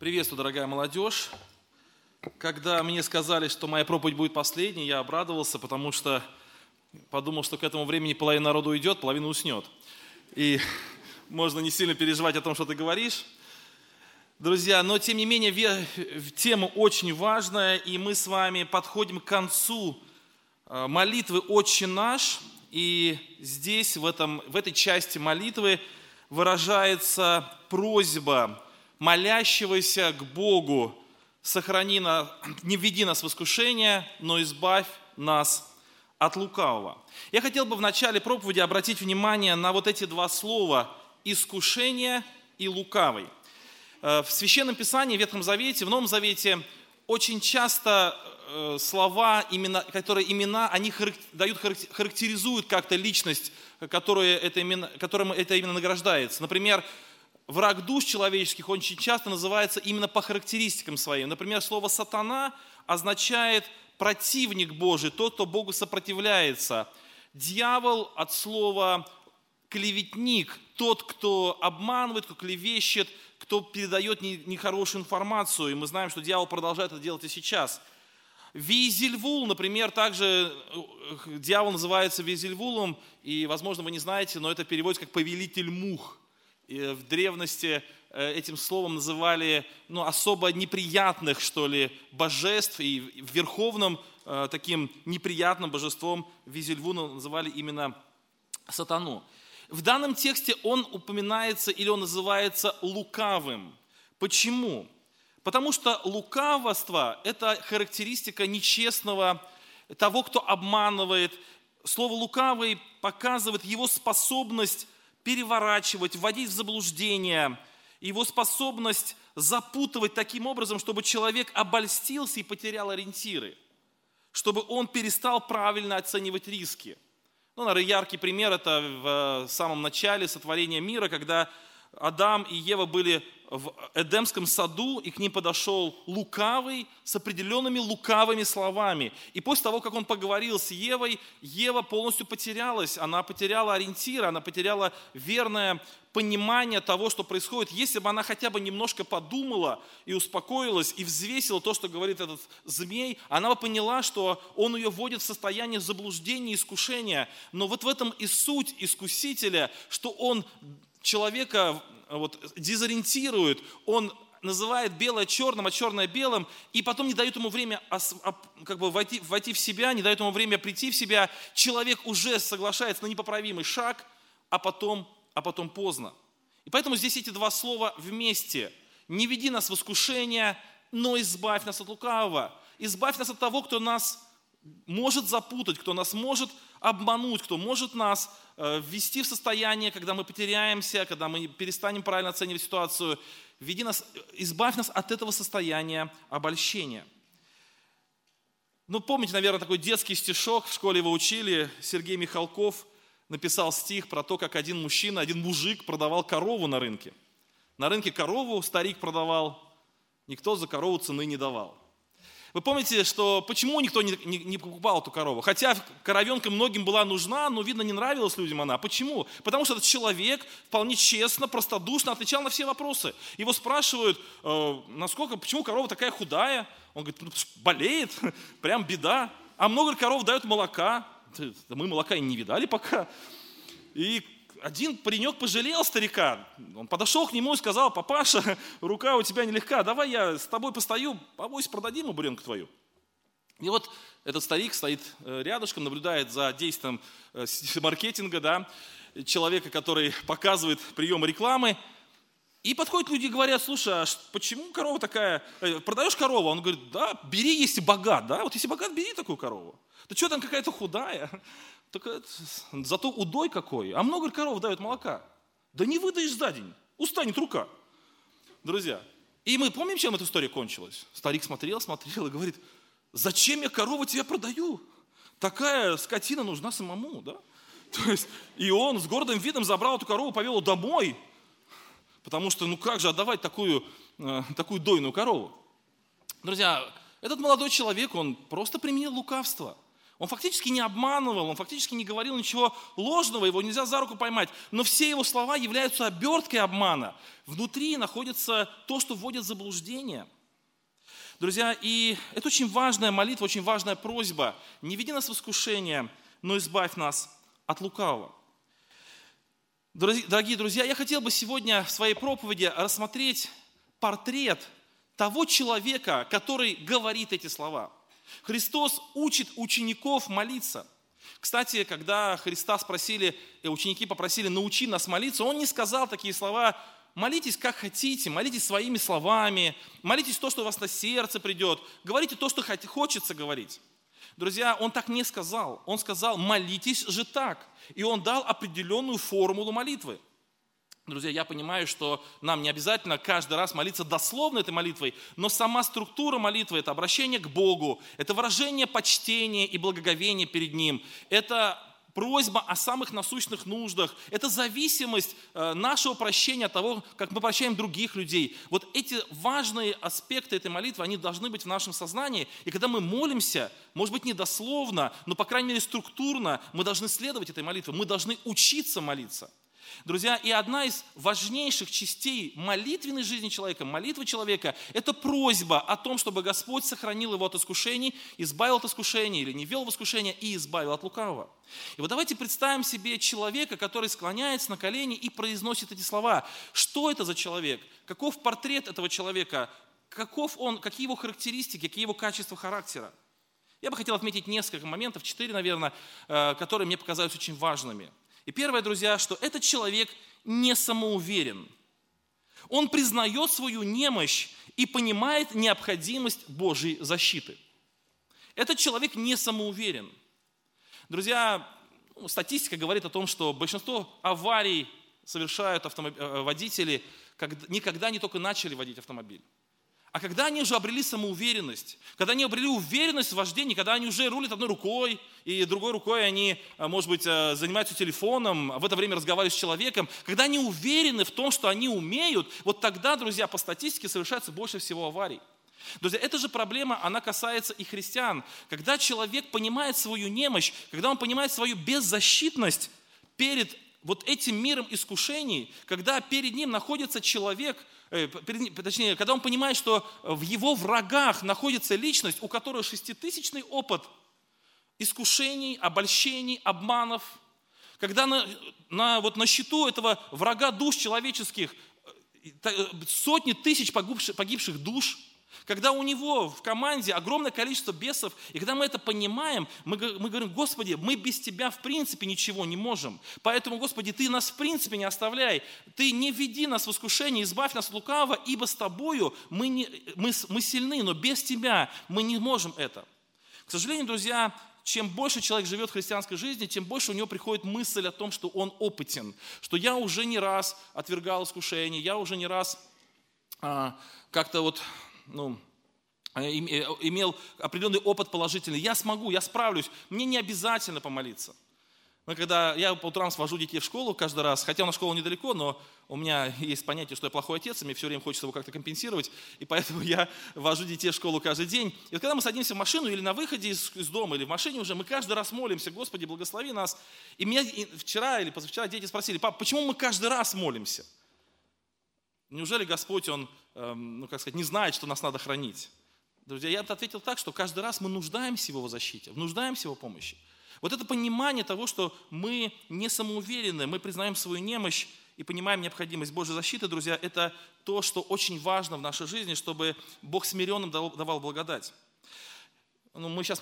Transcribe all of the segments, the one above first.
Приветствую, дорогая молодежь. Когда мне сказали, что моя проповедь будет последней, я обрадовался, потому что подумал, что к этому времени половина народу уйдет, половина уснет. И можно не сильно переживать о том, что ты говоришь. Друзья, но тем не менее тема очень важная, и мы с вами подходим к концу э, молитвы «Отче наш», и здесь, в, этом, в этой части молитвы, выражается просьба молящегося к Богу, сохрани нас, не введи нас в искушение, но избавь нас от лукавого. Я хотел бы в начале проповеди обратить внимание на вот эти два слова «искушение» и «лукавый». Э, в Священном Писании, в Ветхом Завете, в Новом Завете очень часто э, слова, именно, которые имена, они дают, характеризуют как-то личность, которая это именно, которым это именно награждается. Например, враг душ человеческих очень часто называется именно по характеристикам своим. Например, слово «сатана» означает противник Божий, тот, кто Богу сопротивляется. Дьявол от слова клеветник, тот, кто обманывает, кто клевещет, кто передает нехорошую информацию. И мы знаем, что дьявол продолжает это делать и сейчас. Визельвул, например, также э, дьявол называется Визельвулом, и, возможно, вы не знаете, но это переводится как повелитель мух. И в древности э, этим словом называли ну, особо неприятных, что ли, божеств, и верховным э, таким неприятным божеством Визельвуна называли именно сатану. В данном тексте он упоминается или он называется лукавым. Почему? Потому что лукавство – это характеристика нечестного, того, кто обманывает. Слово «лукавый» показывает его способность переворачивать, вводить в заблуждение, его способность запутывать таким образом, чтобы человек обольстился и потерял ориентиры, чтобы он перестал правильно оценивать риски. Ну, наверное, яркий пример – это в самом начале сотворения мира, когда Адам и Ева были в Эдемском саду, и к ним подошел лукавый с определенными лукавыми словами. И после того, как он поговорил с Евой, Ева полностью потерялась, она потеряла ориентир, она потеряла верное понимание того, что происходит. Если бы она хотя бы немножко подумала и успокоилась, и взвесила то, что говорит этот змей, она бы поняла, что он ее вводит в состояние заблуждения, искушения. Но вот в этом и суть искусителя, что он человека вот, дезориентирует, он называет белое черным, а черное белым, и потом не дает ему время как бы войти, войти в себя, не дает ему время прийти в себя. Человек уже соглашается на непоправимый шаг, а потом, а потом поздно. И поэтому здесь эти два слова вместе. Не веди нас в искушение, но избавь нас от лукавого. Избавь нас от того, кто нас может запутать, кто нас может обмануть, кто может нас э, ввести в состояние, когда мы потеряемся, когда мы перестанем правильно оценивать ситуацию. Веди нас, избавь нас от этого состояния обольщения. Ну, помните, наверное, такой детский стишок, в школе его учили, Сергей Михалков написал стих про то, как один мужчина, один мужик продавал корову на рынке. На рынке корову старик продавал, никто за корову цены не давал. Вы помните, что почему никто не, не, не покупал эту корову? Хотя коровенка многим была нужна, но, видно, не нравилась людям она. Почему? Потому что этот человек вполне честно, простодушно отвечал на все вопросы. Его спрашивают, э, насколько, почему корова такая худая? Он говорит, ну, болеет, прям беда. А много коров дают молока. Мы молока и не видали пока. И один паренек пожалел старика. Он подошел к нему и сказал, папаша, рука у тебя нелегка, давай я с тобой постою, авось продадим ему буренку твою. И вот этот старик стоит э, рядышком, наблюдает за действием э, маркетинга, да, человека, который показывает приемы рекламы. И подходят люди и говорят, слушай, а почему корова такая, э, продаешь корову? Он говорит, да, бери, если богат, да, вот если богат, бери такую корову. Да что там какая-то худая? Так зато удой какой. А много коров дают молока? Да не выдаешь за день. Устанет рука. Друзья, и мы помним, чем эта история кончилась? Старик смотрел, смотрел и говорит, зачем я корову тебе продаю? Такая скотина нужна самому, да? То есть, и он с гордым видом забрал эту корову, повел ее домой, потому что, ну как же отдавать такую, э, такую дойную корову? Друзья, этот молодой человек, он просто применил лукавство – Он фактически не обманывал, он фактически не говорил ничего ложного, его нельзя за руку поймать. Но все его слова являются оберткой обмана. Внутри находится то, что вводит в заблуждение. Друзья, и это очень важная молитва, очень важная просьба. Не веди нас в искушение, но избавь нас от лукавого. Дорогие друзья, я хотел бы сегодня в своей проповеди рассмотреть портрет того человека, который говорит эти слова – Христос учит учеников молиться. Кстати, когда Христа спросили, и ученики попросили, научи нас молиться, Он не сказал такие слова, молитесь как хотите, молитесь своими словами, молитесь то, что у вас на сердце придет, говорите то, что хочется говорить. Друзья, Он так не сказал. Он сказал, молитесь же так. И Он дал определенную формулу молитвы. Друзья, я понимаю, что нам не обязательно каждый раз молиться дословно этой молитвой, но сама структура молитвы – это обращение к Богу, это выражение почтения и благоговения перед Ним, это просьба о самых насущных нуждах, это зависимость э, нашего прощения от того, как мы прощаем других людей. Вот эти важные аспекты этой молитвы, они должны быть в нашем сознании. И когда мы молимся, может быть, не дословно, но, по крайней мере, структурно, мы должны следовать этой молитве, мы должны учиться молиться. Друзья, и одна из важнейших частей молитвенной жизни человека, молитвы человека, это просьба о том, чтобы Господь сохранил его от искушений, избавил от искушений или не вел в искушение и избавил от лукавого. И вот давайте представим себе человека, который склоняется на колени и произносит эти слова. Что это за человек? Каков портрет этого человека? Каков он, какие его характеристики, какие его качества характера? Я бы хотел отметить несколько моментов, четыре, наверное, э, которые мне показались очень важными – и первое, друзья, что этот человек не самоуверен. Он признает свою немощь и понимает необходимость Божьей защиты. Этот человек не самоуверен. Друзья, ну, статистика говорит о том, что большинство аварий совершают автомоб... Э, водители, никогда не только начали водить автомобиль. А когда они уже обрели самоуверенность, когда они обрели уверенность в вождении, когда они уже рулят одной рукой, и другой рукой они, а, может быть, а, занимаются телефоном, а в это время разговаривают с человеком, когда они уверены в том, что они умеют, вот тогда, друзья, по статистике совершается больше всего аварий. Друзья, эта же проблема, она касается и христиан. Когда человек понимает свою немощь, когда он понимает свою беззащитность перед вот этим миром искушений, когда перед ним находится человек, точнее, когда он понимает, что в его врагах находится личность, у которой шеститысячный опыт искушений, обольщений, обманов, когда на, на, вот на счету этого врага душ человеческих э, э, сотни тысяч погибших, погибших душ – когда у него в команде огромное количество бесов, и когда мы это понимаем, мы, мы говорим, Господи, мы без Тебя в принципе ничего не можем. Поэтому, Господи, Ты нас в принципе не оставляй. Ты не веди нас в искушение, избавь нас от лукавого, ибо с Тобою мы, не, мы, мы сильны, но без Тебя мы не можем это. К сожалению, друзья, чем больше человек живет в христианской жизни, тем больше у него приходит мысль о том, что он опытен, что я уже не раз отвергал искушение, я уже не раз а, как-то вот ну, э, э, имел определенный опыт положительный. Я смогу, я справлюсь. Мне не обязательно помолиться. Но когда я по утрам свожу детей в школу каждый раз, хотя на школу недалеко, но у меня есть понятие, что я плохой отец, и мне все время хочется его как-то компенсировать, и поэтому я вожу детей в школу каждый день. И вот когда мы садимся в машину или на выходе из, из дома, или в машине уже, мы каждый раз молимся, Господи, благослови нас. И меня вчера или позавчера дети спросили, пап, почему мы каждый раз молимся? Неужели Господь, Он, ну как сказать, не знает, что нас надо хранить? Друзья, я ответил так, что каждый раз мы нуждаемся в Его защите, нуждаемся в Его помощи. Вот это понимание того, что мы не самоуверены, мы признаем свою немощь и понимаем необходимость Божьей защиты, друзья, это то, что очень важно в нашей жизни, чтобы Бог смиренным давал благодать. Ну, мы сейчас,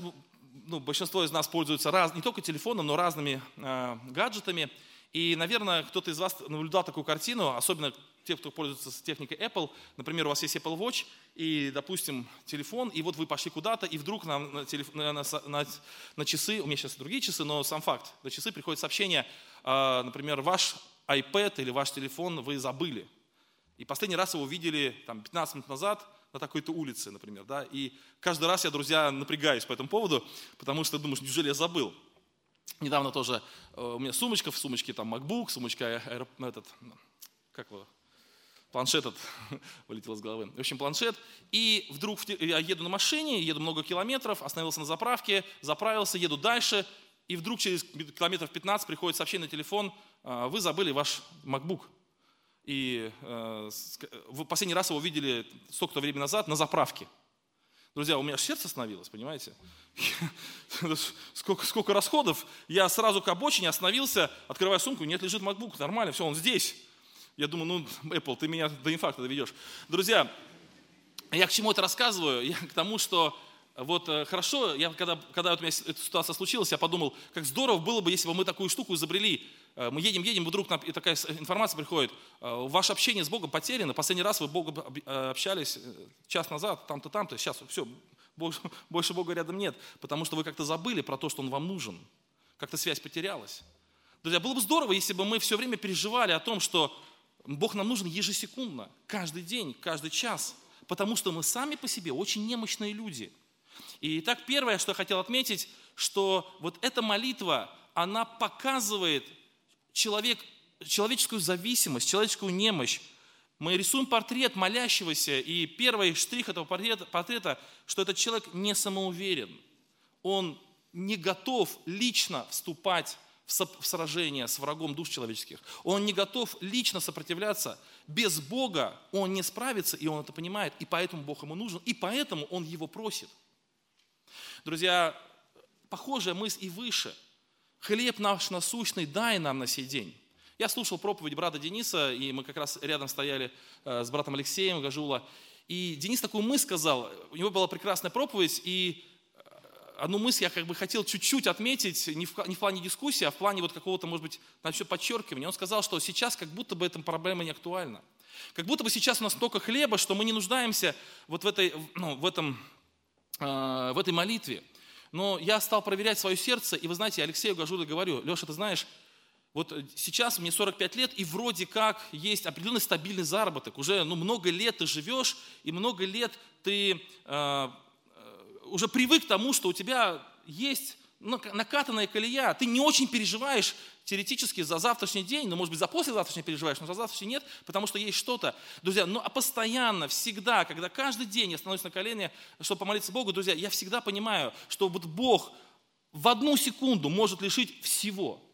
ну, большинство из нас пользуются раз, не только телефоном, но разными э, гаджетами. И, наверное, кто-то из вас наблюдал такую картину, особенно те, кто пользуется техникой Apple, например, у вас есть Apple Watch и, допустим, телефон, и вот вы пошли куда-то, и вдруг на, на, на, на, на часы, у меня сейчас другие часы, но сам факт, на часы приходит сообщение, э, например, ваш iPad или ваш телефон вы забыли. И последний раз его видели там, 15 минут назад на такой-то улице, например. Да? И каждый раз я, друзья, напрягаюсь по этому поводу, потому что думаю, неужели я забыл? Недавно тоже э, у меня сумочка, в сумочке там MacBook, сумочка этот, как его, планшет этот вылетел из головы. В общем, планшет. И вдруг я еду на машине, еду много километров, остановился на заправке, заправился, еду дальше, и вдруг через километров 15 приходит сообщение на телефон, «А, вы забыли ваш MacBook. И э, в последний раз его видели столько-то времени назад на заправке. Друзья, у меня сердце остановилось, понимаете? Сколько, сколько расходов. Я сразу к обочине остановился, открываю сумку, нет, лежит MacBook, нормально, все, он здесь. Я думаю, ну, Apple, ты меня до инфаркта доведешь. Друзья, я к чему это рассказываю? Я к тому, что вот э, хорошо, я, когда, когда вот у меня эта ситуация случилась, я подумал, как здорово было бы, если бы мы такую штуку изобрели. Э, мы едем, едем, вдруг нам, такая информация приходит. Э, ваше общение с Богом потеряно. Последний раз вы Богом общались час назад, там-то, там-то. Сейчас все, больше Бога рядом нет. Потому что вы как-то забыли про то, что Он вам нужен. Как-то связь потерялась. Друзья, было бы здорово, если бы мы все время переживали о том, что Бог нам нужен ежесекундно, каждый день, каждый час, потому что мы сами по себе очень немощные люди. И так первое, что я хотел отметить, что вот эта молитва, она показывает человек, человеческую зависимость, человеческую немощь. Мы рисуем портрет молящегося, и первый штрих этого портрета, портрета что этот человек не самоуверен. Он не готов лично вступать в сражение с врагом душ человеческих. Он не готов лично сопротивляться. Без Бога он не справится, и он это понимает, и поэтому Бог ему нужен, и поэтому он его просит. Друзья, похожая мысль и выше. Хлеб наш насущный дай нам на сей день. Я слушал проповедь брата Дениса, и мы как раз рядом стояли э, с братом Алексеем Гажула. И Денис такую мысль сказал, у него была прекрасная проповедь, и одну мысль я как бы хотел чуть-чуть отметить, не в, не в плане дискуссии, а в плане вот какого-то, может быть, насчет подчеркивания. Он сказал, что сейчас как будто бы эта проблема не актуальна. Как будто бы сейчас у нас столько хлеба, что мы не нуждаемся вот в этой, ну, в этом, э, в этой молитве. Но я стал проверять свое сердце, и вы знаете, Алексею Гажуду говорю, Леша, ты знаешь, вот сейчас мне 45 лет, и вроде как есть определенный стабильный заработок. Уже ну, много лет ты живешь, и много лет ты э, уже привык к тому, что у тебя есть накатанная колея, ты не очень переживаешь теоретически за завтрашний день, ну, может быть, за послезавтрашний переживаешь, но за завтрашний нет, потому что есть что-то. Друзья, ну, а постоянно, всегда, когда каждый день я становлюсь на колени, чтобы помолиться Богу, друзья, я всегда понимаю, что вот Бог в одну секунду может лишить всего –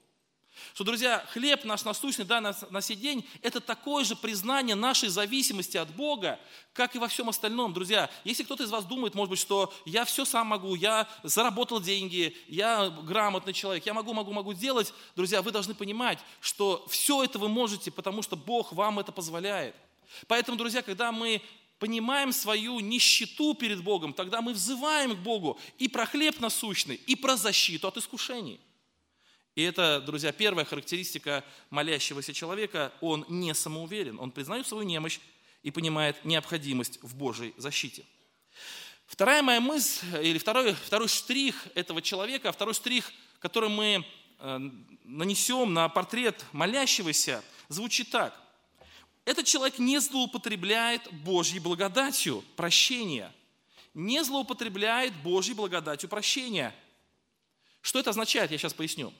что, друзья, хлеб наш насущный, да, на, на сей день, это такое же признание нашей зависимости от Бога, как и во всем остальном. Друзья, если кто-то из вас думает, может быть, что я все сам могу, я заработал деньги, я грамотный человек, я могу, могу, могу делать, друзья, вы должны понимать, что все это вы можете, потому что Бог вам это позволяет. Поэтому, друзья, когда мы понимаем свою нищету перед Богом, тогда мы взываем к Богу и про хлеб насущный, и про защиту от искушений. И это, друзья, первая характеристика молящегося человека. Он не самоуверен, он признает свою немощь и понимает необходимость в Божьей защите. Вторая моя мысль, или второй, второй штрих этого человека, второй штрих, который мы э, нанесем на портрет молящегося, звучит так. Этот человек не злоупотребляет Божьей благодатью прощения. Не злоупотребляет Божьей благодатью прощения. Что это означает, я сейчас поясню.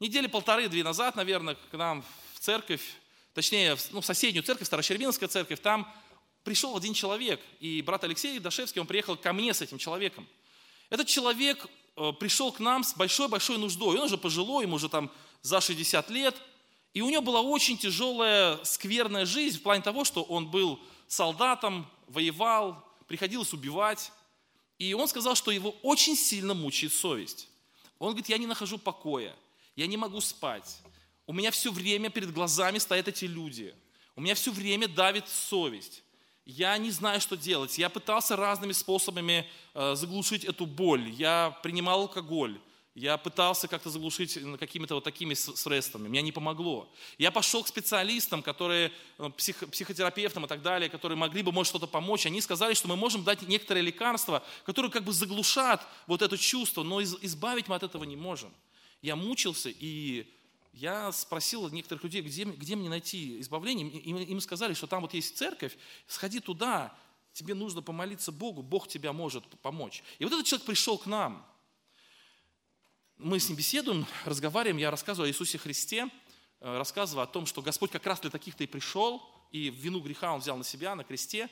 Недели полторы-две назад, наверное, к нам в церковь, точнее, ну, в соседнюю церковь, Старощербинская церковь, там пришел один человек, и брат Алексей Дашевский, он приехал ко мне с этим человеком. Этот человек э, пришел к нам с большой-большой нуждой. Он уже пожилой, ему уже там за 60 лет. И у него была очень тяжелая, скверная жизнь в плане того, что он был солдатом, воевал, приходилось убивать. И он сказал, что его очень сильно мучает совесть. Он говорит, я не нахожу покоя я не могу спать. У меня все время перед глазами стоят эти люди. У меня все время давит совесть. Я не знаю, что делать. Я пытался разными способами э, заглушить эту боль. Я принимал алкоголь. Я пытался как-то заглушить какими-то вот такими средствами. Мне не помогло. Я пошел к специалистам, которые, э, псих, психотерапевтам и так далее, которые могли бы, может, что-то помочь. Они сказали, что мы можем дать некоторые лекарства, которые как бы заглушат вот это чувство, но избавить мы от этого не можем я мучился, и я спросил некоторых людей, где, где мне найти избавление. Им, им сказали, что там вот есть церковь, сходи туда, тебе нужно помолиться Богу, Бог тебя может помочь. И вот этот человек пришел к нам. Мы с ним беседуем, разговариваем, я рассказываю о Иисусе Христе, э, рассказываю о том, что Господь как раз для таких-то и пришел, и вину греха он взял на себя на кресте,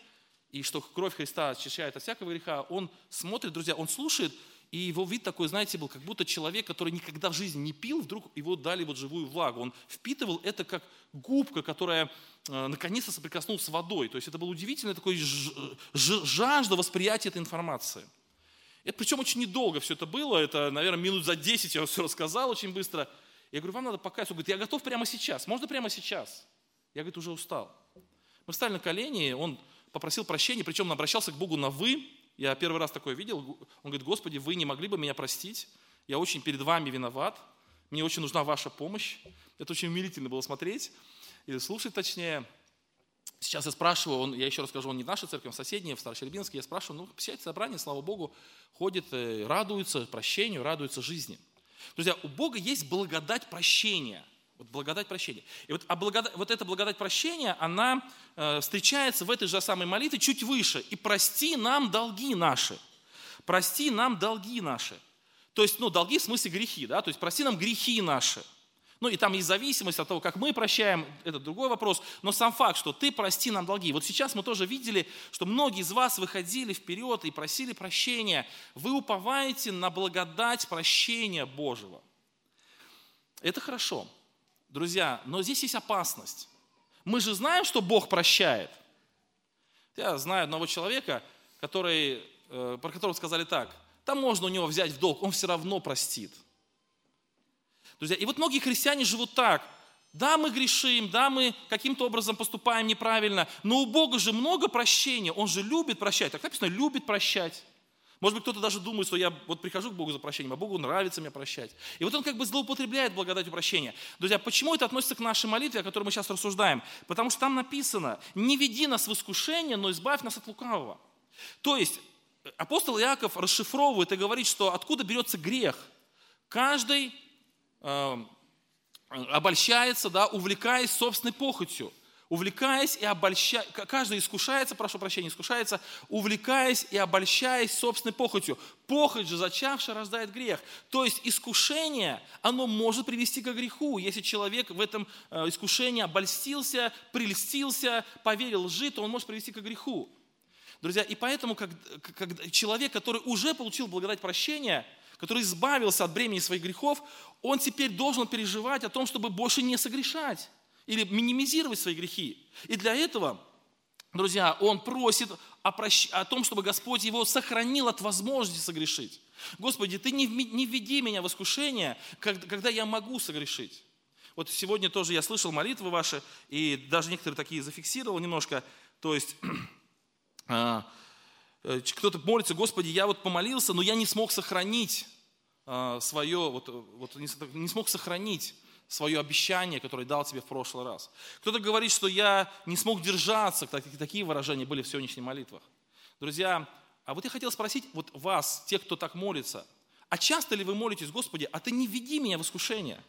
и что кровь Христа очищает от всякого греха, он смотрит, друзья, он слушает, и его вид такой, знаете, был, как будто человек, который никогда в жизни не пил, вдруг его дали вот живую влагу. Он впитывал это как губка, которая э, наконец-то соприкоснулась с водой. То есть это было удивительное такое жажда восприятия этой информации. Это причем очень недолго все это было, это, наверное, минут за 10 я все рассказал очень быстро. Я говорю, вам надо покаяться. Он говорит, я готов прямо сейчас, можно прямо сейчас? Я, говорит, уже устал. Мы встали на колени, он попросил прощения, причем он обращался к Богу на «вы», я первый раз такое видел. Он говорит, Господи, вы не могли бы меня простить? Я очень перед вами виноват. Мне очень нужна ваша помощь. Это очень умилительно было смотреть, или слушать точнее. Сейчас я спрашиваю, он, я еще расскажу, он не в нашей церкви, он в соседней, в Старощербинске. Я спрашиваю, ну, посещайте собрание, слава Богу, ходит, э, радуется прощению, радуется жизни. Друзья, у Бога есть благодать прощения – вот благодать прощения. И вот, а благодать, вот эта благодать прощения, она э, встречается в этой же самой молитве чуть выше. «И прости нам долги наши». Прости нам долги наши. То есть, ну, долги в смысле грехи, да, то есть прости нам грехи наши. Ну, и там есть зависимость от того, как мы прощаем, это другой вопрос. Но сам факт, что ты прости нам долги. Вот сейчас мы тоже видели, что многие из вас выходили вперед и просили прощения. Вы уповаете на благодать прощения Божьего. Это хорошо. Друзья, но здесь есть опасность. Мы же знаем, что Бог прощает. Я знаю одного человека, который, э, про которого сказали так, там можно у него взять в долг, он все равно простит. Друзья, и вот многие христиане живут так. Да, мы грешим, да, мы каким-то образом поступаем неправильно, но у Бога же много прощения, Он же любит прощать. Так написано, любит прощать. Может быть, кто-то даже думает, что я вот прихожу к Богу за прощением, а Богу нравится меня прощать. И вот он как бы злоупотребляет благодатью прощения. Друзья, почему это относится к нашей молитве, о которой мы сейчас рассуждаем? Потому что там написано, не веди нас в искушение, но избавь нас от лукавого. То есть, апостол Иаков расшифровывает и говорит, что откуда берется грех. Каждый э, обольщается, да, увлекаясь собственной похотью увлекаясь и обольщаясь, каждый искушается, прошу прощения, искушается, увлекаясь и обольщаясь собственной похотью. Похоть же зачавшая рождает грех. То есть искушение, оно может привести к греху. Если человек в этом э, искушении обольстился, прельстился, поверил лжи, то он может привести к греху. Друзья, и поэтому, как, как человек, который уже получил благодать прощения, который избавился от бремени своих грехов, он теперь должен переживать о том, чтобы больше не согрешать или минимизировать свои грехи. И для этого, друзья, он просит о, прощ... о том, чтобы Господь его сохранил от возможности согрешить. Господи, Ты не, не введи меня в искушение, когда я могу согрешить. Вот сегодня тоже я слышал молитвы ваши, и даже некоторые такие зафиксировал немножко. То есть а, э, кто-то молится, Господи, я вот помолился, но я не смог сохранить а, свое, вот, вот не смог сохранить свое обещание, которое дал тебе в прошлый раз. Кто-то говорит, что я не смог держаться, такие выражения были в сегодняшних молитвах. Друзья, а вот я хотел спросить вот вас, тех, кто так молится, а часто ли вы молитесь, Господи, а ты не веди меня в искушение.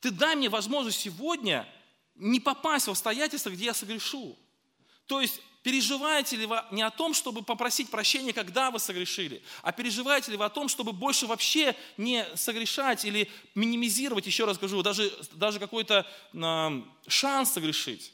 Ты дай мне возможность сегодня не попасть в обстоятельства, где я согрешу. То есть Переживаете ли вы не о том, чтобы попросить прощения, когда вы согрешили, а переживаете ли вы о том, чтобы больше вообще не согрешать или минимизировать, еще раз скажу, даже, даже какой-то э, шанс согрешить?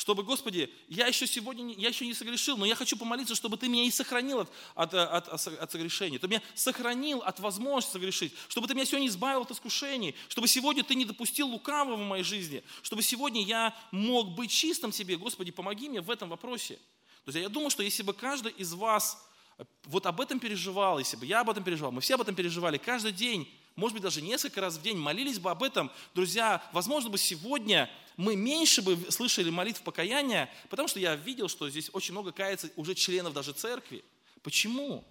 Чтобы, Господи, я еще сегодня я еще не согрешил, но я хочу помолиться, чтобы Ты меня и сохранил от, от, от, от согрешения. Ты меня сохранил от возможности согрешить. Чтобы Ты меня сегодня избавил от искушений. Чтобы сегодня Ты не допустил лукавого в моей жизни. Чтобы сегодня я мог быть чистым Тебе. Господи, помоги мне в этом вопросе. Друзья, я думаю, что если бы каждый из вас вот об этом переживал, если бы я об этом переживал, мы все об этом переживали, каждый день, может быть, даже несколько раз в день молились бы об этом, друзья, возможно бы сегодня мы меньше бы слышали молитв покаяния, потому что я видел, что здесь очень много кается уже членов даже церкви. Почему?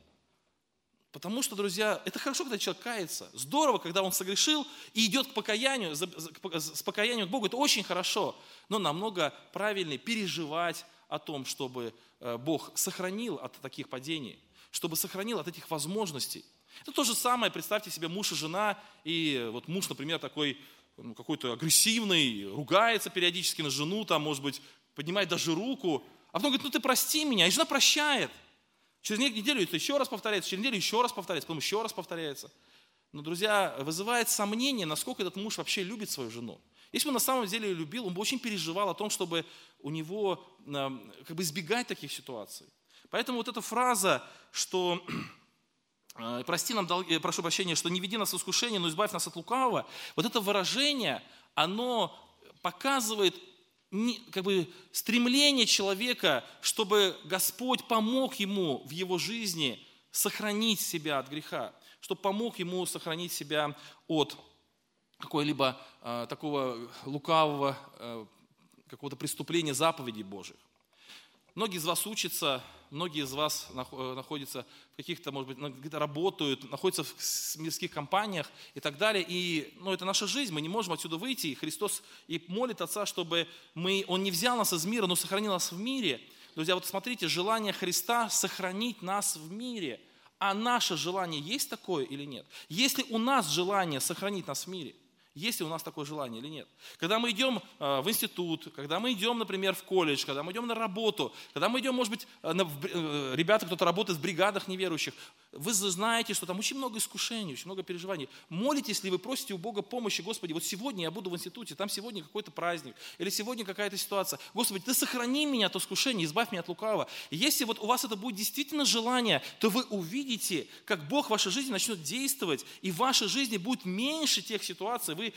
Потому что, друзья, это хорошо, когда человек кается. Здорово, когда он согрешил и идет к покаянию, с покаянием к Богу. Это очень хорошо. Но намного правильнее переживать о том, чтобы э, Бог сохранил от таких падений, чтобы сохранил от этих возможностей. Это то же самое, представьте себе муж и жена, и вот муж, например, такой ну, какой-то агрессивный, ругается периодически на жену, там, может быть, поднимает даже руку, а потом говорит, ну ты прости меня, и жена прощает. Через неделю это еще раз повторяется, через неделю еще раз повторяется, потом еще раз повторяется. Но, друзья, вызывает сомнение, насколько этот муж вообще любит свою жену. Если бы он на самом деле ее любил, он бы очень переживал о том, чтобы у него как бы избегать таких ситуаций. Поэтому вот эта фраза, что прости нам, э, прошу прощения, что не веди нас в искушение, но избавь нас от лукавого, вот это выражение, оно показывает как бы стремление человека, чтобы Господь помог ему в его жизни сохранить себя от греха, чтобы помог ему сохранить себя от какого-либо э, такого лукавого э, какого-то преступления заповедей Божьих. Многие из вас учатся, многие из вас э, находятся в каких-то, может быть, работают, находятся в мирских компаниях и так далее. И ну, это наша жизнь, мы не можем отсюда выйти. И Христос и молит Отца, чтобы мы, Он не взял нас из мира, но сохранил нас в мире. Друзья, вот смотрите, желание Христа сохранить нас в мире. А наше желание есть такое или нет? Если у нас желание сохранить нас в мире – есть ли у нас такое желание или нет. Когда мы идем э, в институт, когда мы идем, например, в колледж, когда мы идем на работу, когда мы идем, может быть, э, на, э, ребята, кто-то работает в бригадах неверующих, вы знаете, что там очень много искушений, очень много переживаний. Молитесь ли вы, просите у Бога помощи, Господи, вот сегодня я буду в институте, там сегодня какой-то праздник, или сегодня какая-то ситуация. Господи, Ты сохрани меня от искушения, избавь меня от лукавого. И если вот у вас это будет действительно желание, то вы увидите, как Бог в вашей жизни начнет действовать, и в вашей жизни будет меньше тех ситуаций, вы,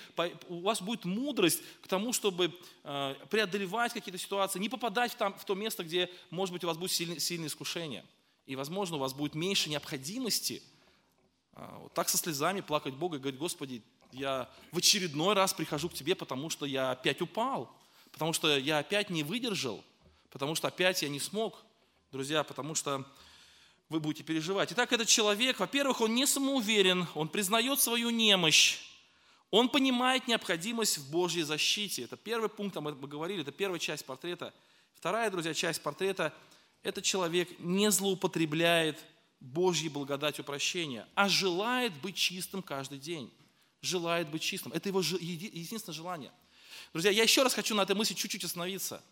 у вас будет мудрость к тому, чтобы э, преодолевать какие-то ситуации, не попадать в, там, в то место, где, может быть, у вас будет сильное, сильное искушение. И, возможно, у вас будет меньше необходимости а, вот так со слезами плакать Бога и говорить, Господи, я в очередной раз прихожу к Тебе, потому что я опять упал, потому что я опять не выдержал, потому что опять я не смог, друзья, потому что вы будете переживать. Итак, этот человек, во-первых, он не самоуверен, он признает свою немощь, он понимает необходимость в Божьей защите. Это первый пункт, мы говорили, это первая часть портрета. Вторая, друзья, часть портрета – этот человек не злоупотребляет Божьей благодатью прощения, а желает быть чистым каждый день. Желает быть чистым. Это его единственное желание. Друзья, я еще раз хочу на этой мысли чуть-чуть остановиться.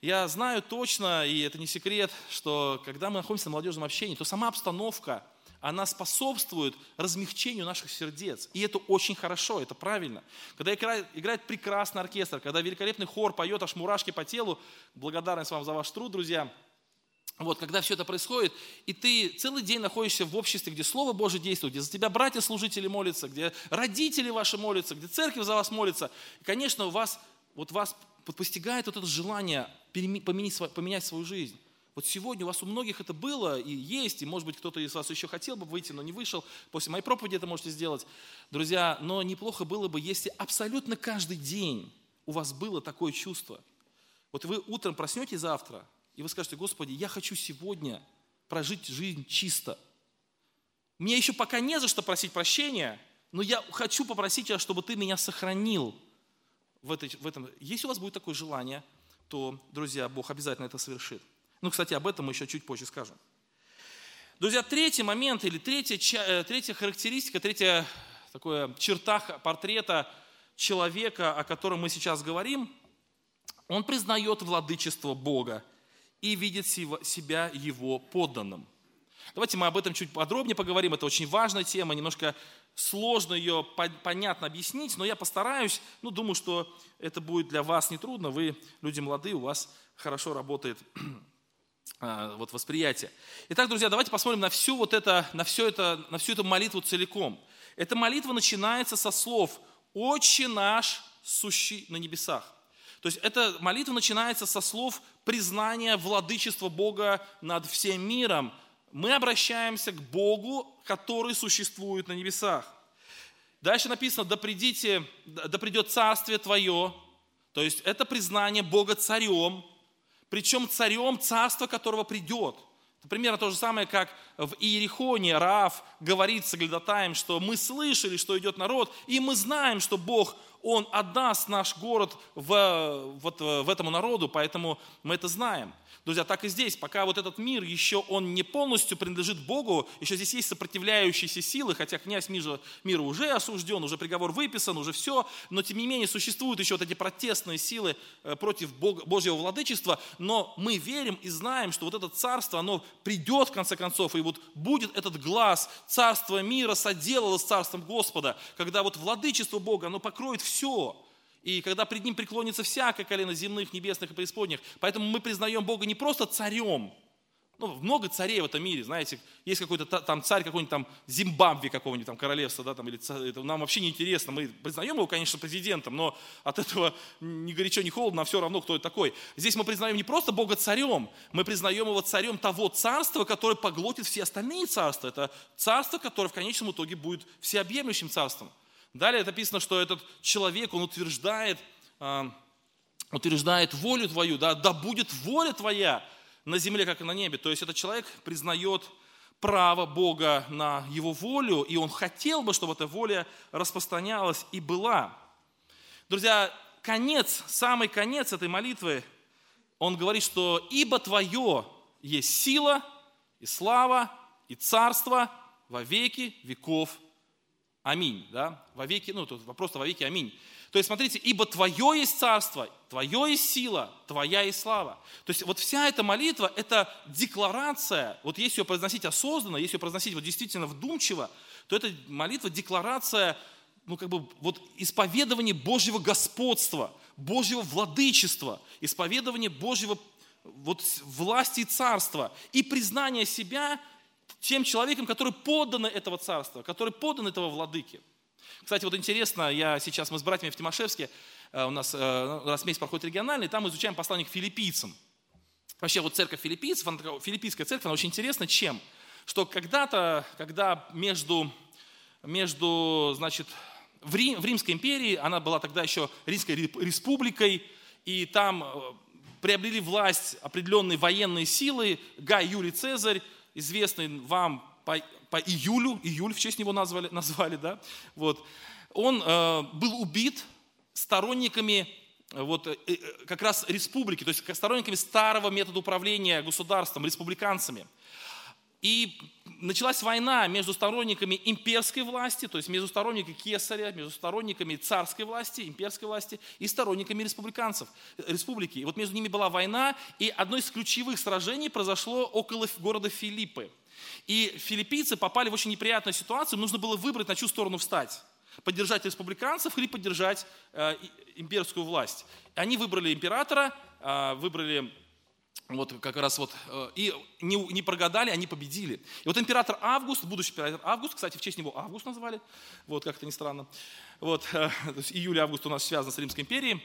Я знаю точно, и это не секрет, что когда мы находимся в молодежном общении, то сама обстановка, она способствует размягчению наших сердец. И это очень хорошо, это правильно. Когда играет, играет прекрасный оркестр, когда великолепный хор поет аж мурашки по телу, благодарность вам за ваш труд, друзья – вот, когда все это происходит, и ты целый день находишься в обществе, где Слово Божие действует, где за тебя братья-служители молятся, где родители ваши молятся, где церковь за вас молится, и, конечно, у вас, вот вас постигает вот это желание поменять, свою жизнь. Вот сегодня у вас у многих это было и есть, и, может быть, кто-то из вас еще хотел бы выйти, но не вышел. После моей проповеди это можете сделать. Друзья, но неплохо было бы, если абсолютно каждый день у вас было такое чувство. Вот вы утром проснетесь завтра, и вы скажете, Господи, я хочу сегодня прожить жизнь чисто. Мне еще пока не за что просить прощения, но я хочу попросить тебя, чтобы ты меня сохранил в, в этом. Если у вас будет такое желание, то, друзья, Бог обязательно это совершит. Ну, кстати, об этом мы еще чуть позже скажем. Друзья, третий момент или третья, э, третья характеристика, третья такая черта портрета человека, о котором мы сейчас говорим, он признает владычество Бога и видит себя его подданным. Давайте мы об этом чуть подробнее поговорим. Это очень важная тема, немножко сложно ее понятно объяснить, но я постараюсь. Ну, думаю, что это будет для вас нетрудно. Вы люди молодые, у вас хорошо работает вот восприятие. Итак, друзья, давайте посмотрим на всю вот это, на все это, на всю эту молитву целиком. Эта молитва начинается со слов «Отче наш, сущий на небесах». То есть эта молитва начинается со слов признания владычества Бога над всем миром. Мы обращаемся к Богу, который существует на небесах. Дальше написано, да, придите, да придет царствие твое. То есть это признание Бога царем, причем царем царства, которого придет. Примерно то же самое, как в Иерихоне Раав говорит соглядатаем, что мы слышали, что идет народ, и мы знаем, что Бог, он отдаст наш город в, вот, в этому народу, поэтому мы это знаем. Друзья, так и здесь, пока вот этот мир еще он не полностью принадлежит Богу, еще здесь есть сопротивляющиеся силы, хотя князь мира, мира уже осужден, уже приговор выписан, уже все, но тем не менее существуют еще вот эти протестные силы э, против Бога, Божьего владычества, но мы верим и знаем, что вот это царство, оно придет в конце концов, и вот будет этот глаз, царство мира соделало с царством Господа, когда вот владычество Бога, оно покроет все, И когда пред Ним преклонится всякое колено земных, небесных и преисподних. Поэтому мы признаем Бога не просто царем, ну, много царей в этом мире, знаете, есть какой-то там царь какой-нибудь там Зимбабве какого-нибудь там королевства, да, там, или это нам вообще не интересно, мы признаем его, конечно, президентом, но от этого ни горячо, ни холодно, а все равно, кто это такой. Здесь мы признаем не просто Бога царем, мы признаем его царем того царства, которое поглотит все остальные царства. Это царство, которое в конечном итоге будет всеобъемлющим царством. Далее написано, что этот человек, он утверждает, а, утверждает волю твою, да, да будет воля твоя, на земле, как и на небе. То есть этот человек признает право Бога на его волю, и он хотел бы, чтобы эта воля распространялась и была. Друзья, конец, самый конец этой молитвы, он говорит, что «Ибо Твое есть сила и слава и царство во веки веков. Аминь». Да? Во веки, ну, тут вопрос во веки аминь. То есть, смотрите, ибо Твое есть царство, Твое есть сила, Твоя есть слава. То есть, вот вся эта молитва, это декларация, вот если ее произносить осознанно, если ее произносить вот действительно вдумчиво, то это молитва, декларация, ну, как бы, вот исповедование Божьего господства, Божьего владычества, исповедование Божьего вот власти и царства и признание себя тем человеком, который поддан этого царства, который поддан этого владыки. Кстати, вот интересно, я сейчас, мы с братьями в Тимошевске, э, у нас э, раз в месяц проходит региональный, там изучаем послание к филиппийцам. Вообще вот церковь филиппийцев, филиппийская церковь, она очень интересна чем? Что когда-то, когда между, между значит, в, Рим, в Римской империи, она была тогда еще Римской республикой, и там э, приобрели власть определенные военные силы, Гай Юлий Цезарь, известный вам по, по июлю, июль в честь него назвали, назвали да, вот, он э, был убит сторонниками э, вот, э, э, как раз республики, то есть сторонниками старого метода управления государством, республиканцами. И началась война между сторонниками имперской власти, то есть между сторонниками кесаря, между сторонниками царской власти, имперской власти и сторонниками республиканцев, республики. И вот между ними была война, и одно из ключевых сражений произошло около города Филиппы. И филиппийцы попали в очень неприятную ситуацию, нужно было выбрать, на чью сторону встать. Поддержать республиканцев или поддержать э, имперскую власть. Они выбрали императора, э, выбрали вот как раз вот, э, и не, не прогадали, они победили. И вот император Август, будущий император Август, кстати, в честь него Август назвали, вот как это ни странно, вот, э, то есть июль-август у нас связан с Римской империей,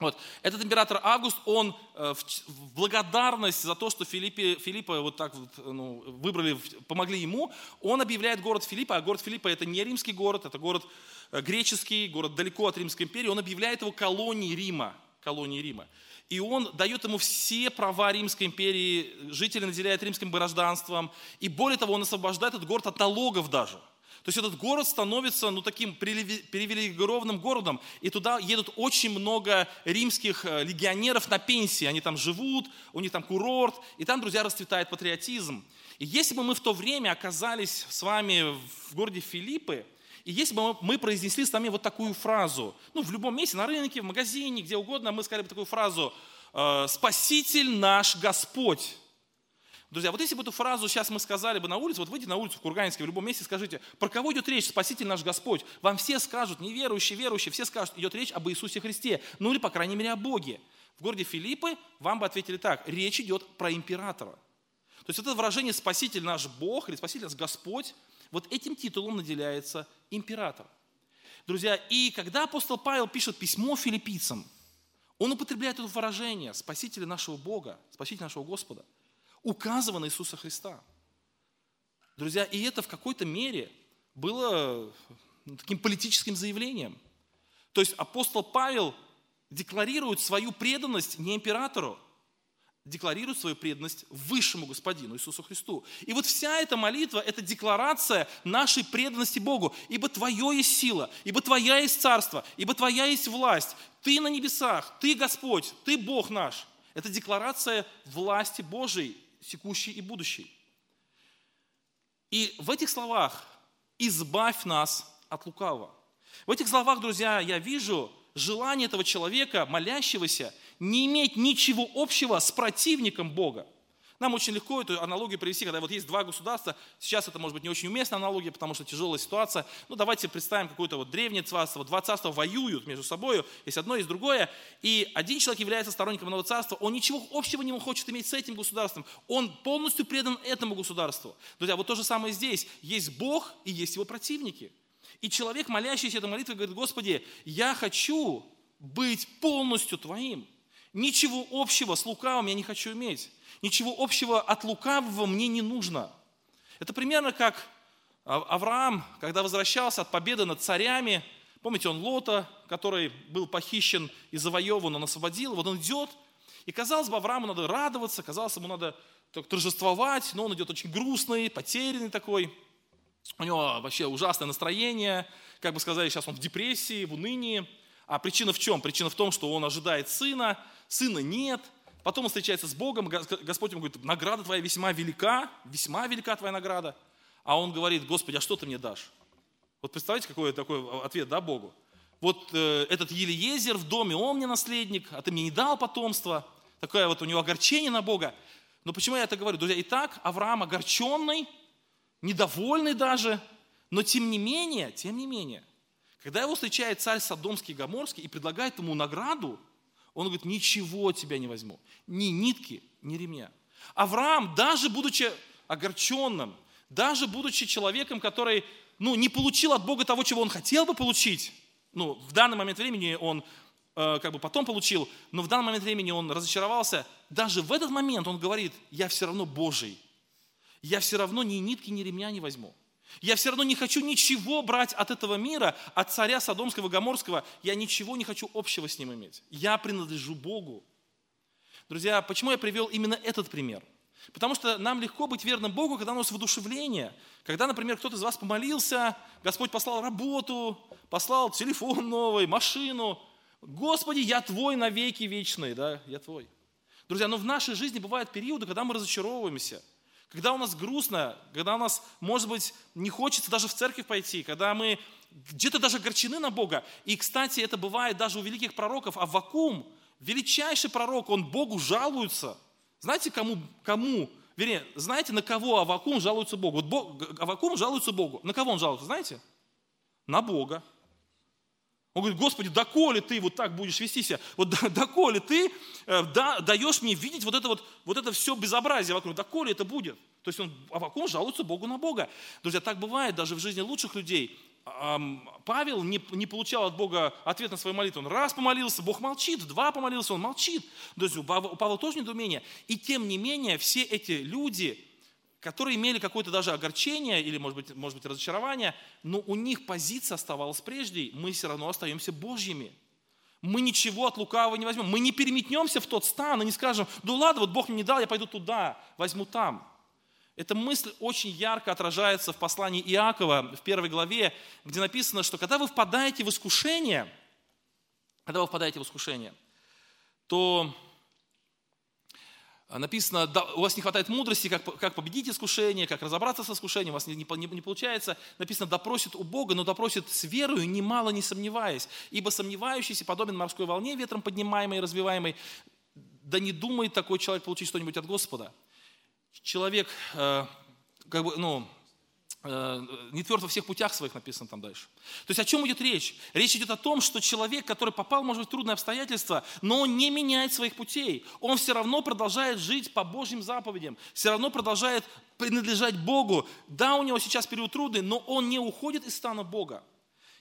вот. Этот император Август, он э, в благодарность за то, что Филиппе, Филиппа вот так вот, ну, выбрали, помогли ему, он объявляет город Филиппа, а город Филиппа это не римский город, это город греческий, город далеко от Римской империи, он объявляет его колонией Рима, колонией Рима. И он дает ему все права Римской империи, жители наделяет римским гражданством, и более того, он освобождает этот город от налогов даже – то есть этот город становится ну, таким привилегированным городом, и туда едут очень много римских э, легионеров на пенсии. Они там живут, у них там курорт, и там, друзья, расцветает патриотизм. И если бы мы в то время оказались с вами в городе Филиппы, и если бы мы произнесли с вами вот такую фразу, ну, в любом месте, на рынке, в магазине, где угодно, мы сказали бы такую фразу э, «Спаситель наш Господь». Друзья, вот если бы эту фразу сейчас мы сказали бы на улице, вот выйдите на улицу в Курганинске, в любом месте, скажите, про кого идет речь, Спаситель наш Господь? Вам все скажут, неверующие, верующие, все скажут, идет речь об Иисусе Христе, ну или, по крайней мере, о Боге. В городе Филиппы вам бы ответили так, речь идет про императора. То есть это выражение «Спаситель наш Бог» или «Спаситель наш Господь», вот этим титулом наделяется император. Друзья, и когда апостол Павел пишет письмо филиппийцам, он употребляет это выражение «Спасителя нашего Бога», «Спаситель нашего Господа» указывая на Иисуса Христа. Друзья, и это в какой-то мере было ну, таким политическим заявлением. То есть апостол Павел декларирует свою преданность не императору, декларирует свою преданность высшему Господину Иисусу Христу. И вот вся эта молитва – это декларация нашей преданности Богу. Ибо Твое есть сила, ибо Твоя есть царство, ибо Твоя есть власть. Ты на небесах, Ты Господь, Ты Бог наш. Это декларация власти Божией текущий и будущий. И в этих словах «избавь нас от лукавого». В этих словах, друзья, я вижу желание этого человека, молящегося, не иметь ничего общего с противником Бога. Нам очень легко эту аналогию привести, когда вот есть два государства, сейчас это может быть не очень уместная аналогия, потому что тяжелая ситуация, ну давайте представим какое-то вот древнее царство, два царства воюют между собой, есть одно, есть другое, и один человек является сторонником одного царства, он ничего общего не хочет иметь с этим государством, он полностью предан этому государству. Друзья, вот то же самое здесь, есть Бог и есть его противники. И человек, молящийся этой молитвой, говорит, Господи, я хочу быть полностью Твоим. Ничего общего с лукавым я не хочу иметь. Ничего общего от лукавого мне не нужно. Это примерно как Авраам, когда возвращался от победы над царями, помните, он Лота, который был похищен и завоеван, он освободил, вот он идет, и казалось бы, Аврааму надо радоваться, казалось ему надо торжествовать, но он идет очень грустный, потерянный такой, у него вообще ужасное настроение, как бы сказали, сейчас он в депрессии, в унынии, а причина в чем? Причина в том, что он ожидает сына, сына нет, потом он встречается с Богом, Господь ему говорит, награда твоя весьма велика, весьма велика твоя награда. А он говорит, Господи, а что ты мне дашь? Вот представляете, какой такой ответ, да, Богу? Вот э, этот Елиезер в доме, он мне наследник, а ты мне не дал потомство. Такое вот у него огорчение на Бога. Но почему я это говорю? Друзья, итак, Авраам огорченный, недовольный даже, но тем не менее, тем не менее, когда его встречает царь Содомский и Гоморский и предлагает ему награду, он говорит, ничего от тебя не возьму, ни нитки, ни ремня. Авраам, даже будучи огорченным, даже будучи человеком, который ну, не получил от Бога того, чего он хотел бы получить, ну, в данный момент времени он э, как бы потом получил, но в данный момент времени он разочаровался, даже в этот момент он говорит, я все равно Божий, я все равно ни нитки, ни ремня не возьму. Я все равно не хочу ничего брать от этого мира, от царя Содомского, Гоморского. Я ничего не хочу общего с ним иметь. Я принадлежу Богу. Друзья, почему я привел именно этот пример? Потому что нам легко быть верным Богу, когда у нас воодушевление. Когда, например, кто-то из вас помолился, Господь послал работу, послал телефон новый, машину. Господи, я твой навеки вечный, да, я твой. Друзья, но в нашей жизни бывают периоды, когда мы разочаровываемся – когда у нас грустно, когда у нас, может быть, не хочется даже в церковь пойти, когда мы где-то даже огорчены на Бога. И, кстати, это бывает даже у великих пророков. А Вакум, величайший пророк, он Богу жалуется. Знаете, кому, кому вернее, знаете, на кого Авакум жалуется Богу? Вот Бог, Авакум жалуется Богу. На кого он жалуется, знаете? На Бога. Он говорит, Господи, доколе ты вот так будешь вести себя? Вот доколе ты э, да, даешь мне видеть вот это вот, вот это все безобразие вокруг? Доколе это будет? То есть он, Авакум жалуется Богу на Бога. Друзья, так бывает даже в жизни лучших людей. Павел не, не получал от Бога ответ на свою молитву. Он раз помолился, Бог молчит, два помолился, он молчит. То есть у Павла, у Павла тоже недоумение. И тем не менее, все эти люди, которые имели какое-то даже огорчение или, может быть, может быть, разочарование, но у них позиция оставалась прежней. Мы все равно остаемся Божьими. Мы ничего от лукавого не возьмем. Мы не переметнемся в тот стан и не скажем, да ладно, вот Бог мне не дал, я пойду туда, возьму там. Эта мысль очень ярко отражается в послании Иакова в первой главе, где написано, что когда вы впадаете в искушение, когда вы впадаете в искушение, то написано, да, у вас не хватает мудрости, как, как победить искушение, как разобраться с искушением, у вас не, не, не получается. Написано, допросит у Бога, но допросит с верою, немало не сомневаясь. Ибо сомневающийся подобен морской волне, ветром поднимаемой и развиваемой. Да не думает такой человек получить что-нибудь от Господа. Человек, э, как бы, ну, не тверд во всех путях своих написано там дальше. То есть о чем идет речь? Речь идет о том, что человек, который попал, может быть, в трудные обстоятельства, но он не меняет своих путей. Он все равно продолжает жить по Божьим заповедям, все равно продолжает принадлежать Богу. Да, у него сейчас период трудный, но он не уходит из стана Бога.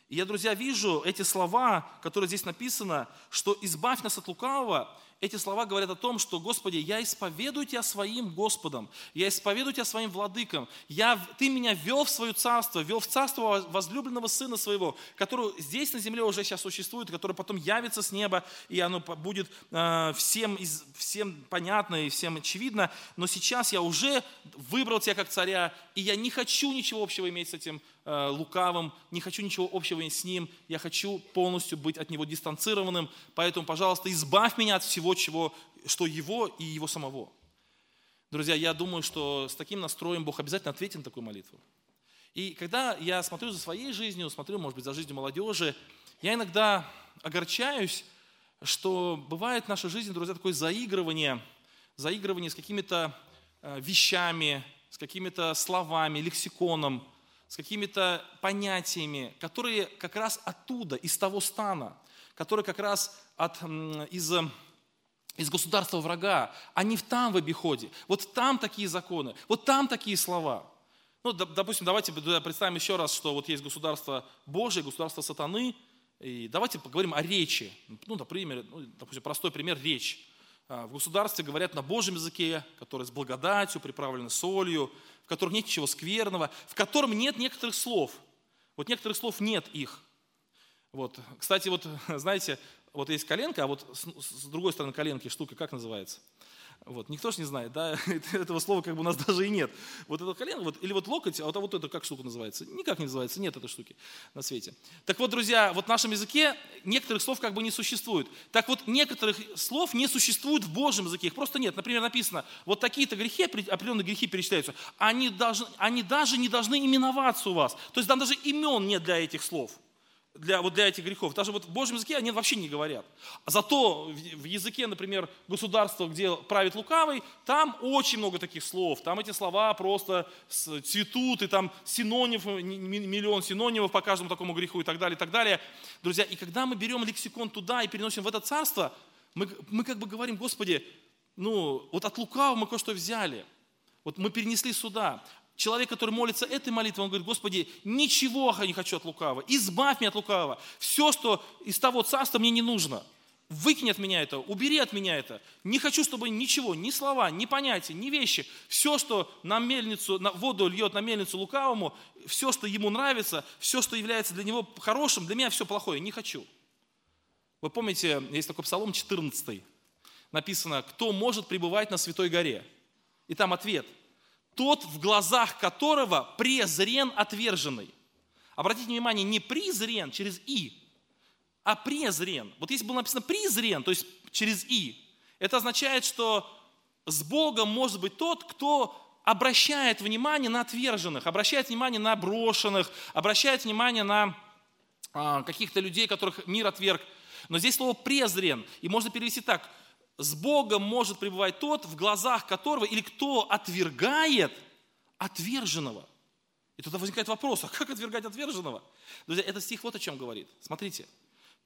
И я, друзья, вижу эти слова, которые здесь написано, что «избавь нас от лукавого», эти слова говорят о том, что, Господи, я исповедую Тебя своим Господом, я исповедую Тебя своим владыком, я, Ты меня вел в свое царство, вел в царство возлюбленного Сына Своего, который здесь на земле уже сейчас существует, который потом явится с неба, и оно будет э, всем, всем понятно и всем очевидно, но сейчас я уже выбрал Тебя как царя, и я не хочу ничего общего иметь с этим э, лукавым, не хочу ничего общего иметь с ним, я хочу полностью быть от него дистанцированным, поэтому, пожалуйста, избавь меня от всего чего, что его и его самого. Друзья, я думаю, что с таким настроем Бог обязательно ответит на такую молитву. И когда я смотрю за своей жизнью, смотрю, может быть, за жизнью молодежи, я иногда огорчаюсь, что бывает в нашей жизни, друзья, такое заигрывание, заигрывание с какими-то э, вещами, с какими-то словами, лексиконом, с какими-то понятиями, которые как раз оттуда, из того стана, которые как раз от, из, из государства врага, они в там в обиходе. Вот там такие законы, вот там такие слова. Ну, допустим, давайте представим еще раз, что вот есть государство Божие, государство сатаны, и давайте поговорим о речи. Ну, например, ну, допустим, простой пример – речь. А, в государстве говорят на Божьем языке, который с благодатью, приправленный солью, в котором нет ничего скверного, в котором нет некоторых слов. Вот некоторых слов нет их. Вот. Кстати, вот знаете, вот есть коленка, а вот с, с другой стороны коленки штука как называется? Вот, никто же не знает, да, этого слова как бы у нас даже и нет. Вот это колено, вот, или вот локоть, а вот, а вот это как штука называется? Никак не называется, нет этой штуки на свете. Так вот, друзья, вот в нашем языке некоторых слов как бы не существует. Так вот, некоторых слов не существует в Божьем языке, их просто нет. Например, написано, вот такие-то грехи, определенные грехи перечисляются, они, должны, они даже не должны именоваться у вас. То есть там даже имен нет для этих слов для, вот для этих грехов. Даже вот в Божьем языке они вообще не говорят. А зато в языке, например, государства, где правит лукавый, там очень много таких слов. Там эти слова просто цветут, и там синонимов, миллион синонимов по каждому такому греху и так далее, и так далее. Друзья, и когда мы берем лексикон туда и переносим в это царство, мы, мы как бы говорим, Господи, ну, вот от лукавого мы кое-что взяли. Вот мы перенесли сюда. Человек, который молится этой молитвой, он говорит, Господи, ничего я не хочу от лукавого, избавь меня от лукавого. Все, что из того царства мне не нужно. Выкинь от меня это, убери от меня это. Не хочу, чтобы ничего, ни слова, ни понятия, ни вещи, все, что на мельницу, на воду льет на мельницу лукавому, все, что ему нравится, все, что является для него хорошим, для меня все плохое, не хочу. Вы помните, есть такой псалом 14, написано, кто может пребывать на Святой горе? И там ответ – тот, в глазах которого презрен отверженный. Обратите внимание, не призрен через «и», а презрен. Вот если было написано презрен, то есть через «и», это означает, что с Богом может быть тот, кто обращает внимание на отверженных, обращает внимание на брошенных, обращает внимание на а, каких-то людей, которых мир отверг. Но здесь слово презрен, и можно перевести так – с Богом может пребывать тот, в глазах которого, или кто отвергает отверженного. И тогда возникает вопрос, а как отвергать отверженного? Друзья, этот стих вот о чем говорит. Смотрите.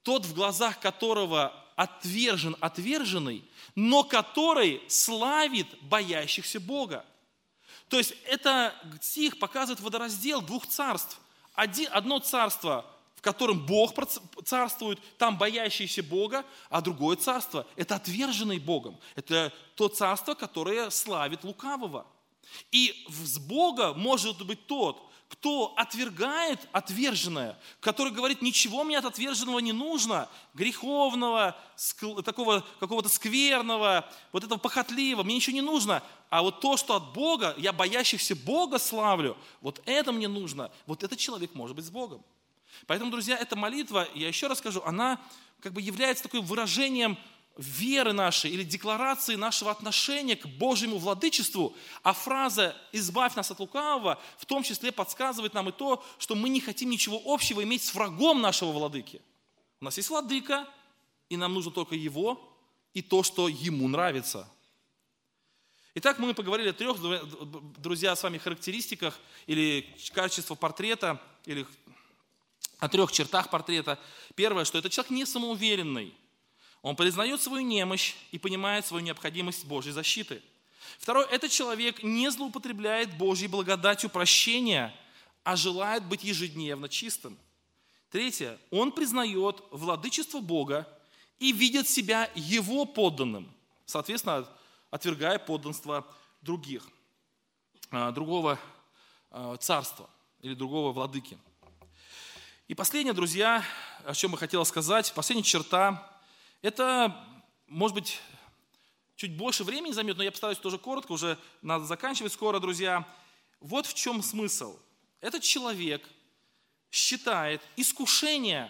Тот, в глазах которого отвержен отверженный, но который славит боящихся Бога. То есть это стих показывает водораздел двух царств. Один, одно царство в котором Бог царствует, там боящиеся Бога, а другое царство – это отверженный Богом. Это то царство, которое славит лукавого. И с Бога может быть тот, кто отвергает отверженное, который говорит, ничего мне от отверженного не нужно, греховного, такого какого-то скверного, вот этого похотливого, мне ничего не нужно, а вот то, что от Бога, я боящихся Бога славлю, вот это мне нужно, вот этот человек может быть с Богом. Поэтому, друзья, эта молитва, я еще раз скажу, она как бы является таким выражением веры нашей или декларации нашего отношения к Божьему владычеству, а фраза «избавь нас от лукавого» в том числе подсказывает нам и то, что мы не хотим ничего общего иметь с врагом нашего владыки. У нас есть владыка, и нам нужно только его и то, что ему нравится. Итак, мы поговорили о трех, друзья, с вами характеристиках или качества портрета, или о трех чертах портрета. Первое, что это человек не самоуверенный. Он признает свою немощь и понимает свою необходимость Божьей защиты. Второе, этот человек не злоупотребляет Божьей благодатью прощения, а желает быть ежедневно чистым. Третье, он признает владычество Бога и видит себя его подданным, соответственно, отвергая подданство других, а, другого а, царства или другого владыки. И последнее, друзья, о чем я хотел сказать, последняя черта, это, может быть, чуть больше времени займет, но я постараюсь тоже коротко, уже надо заканчивать скоро, друзья. Вот в чем смысл. Этот человек считает искушение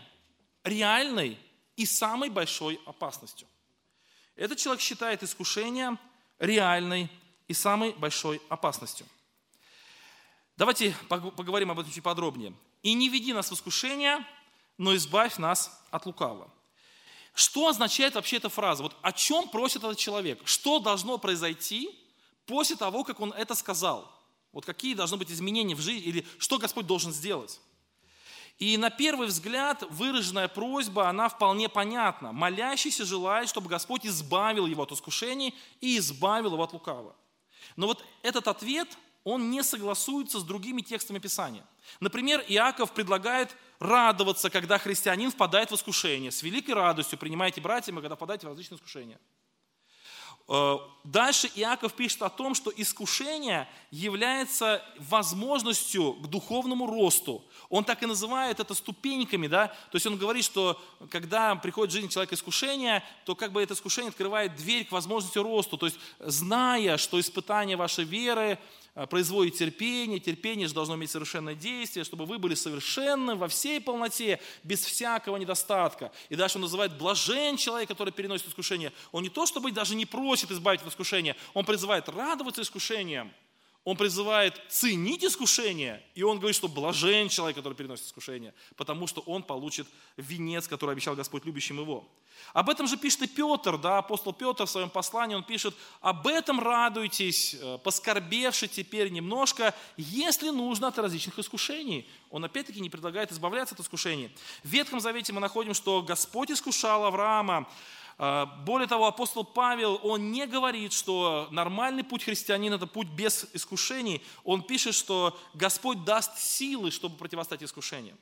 реальной и самой большой опасностью. Этот человек считает искушение реальной и самой большой опасностью. Давайте поговорим об этом чуть подробнее и не веди нас в искушение, но избавь нас от лукавого. Что означает вообще эта фраза? Вот о чем просит этот человек? Что должно произойти, после того, как Он это сказал. Вот какие должны быть изменения в жизни, или что Господь должен сделать. И на первый взгляд выраженная просьба, она вполне понятна. Молящийся желает, чтобы Господь избавил его от искушений и избавил его от лукавого. Но вот этот ответ, он не согласуется с другими текстами Писания. Например, Иаков предлагает радоваться, когда христианин впадает в искушение. С великой радостью принимайте братья, когда впадаете в различные искушения. Э, дальше Иаков пишет о том, что искушение является возможностью к духовному росту. Он так и называет это ступеньками, да? То есть он говорит, что когда приходит в жизнь человека искушение, то как бы это искушение открывает дверь к возможности росту. То есть зная, что испытание вашей веры производит терпение, терпение же должно иметь совершенное действие, чтобы вы были совершенны во всей полноте, без всякого недостатка. И дальше он называет блажен человек, который переносит искушение. Он не то, чтобы даже не просит избавить от искушения, он призывает радоваться искушением – он призывает ценить искушение, и он говорит, что блажен человек, который переносит искушение, потому что он получит венец, который обещал Господь любящим его. Об этом же пишет и Петр, да, апостол Петр в своем послании, он пишет, об этом радуйтесь, э, поскорбевши теперь немножко, если нужно от различных искушений. Он опять-таки не предлагает избавляться от искушений. В Ветхом Завете мы находим, что Господь искушал Авраама, а, более того, апостол Павел, он не говорит, что нормальный путь христианина – это путь без искушений. Он пишет, что Господь даст силы, чтобы противостать искушениям.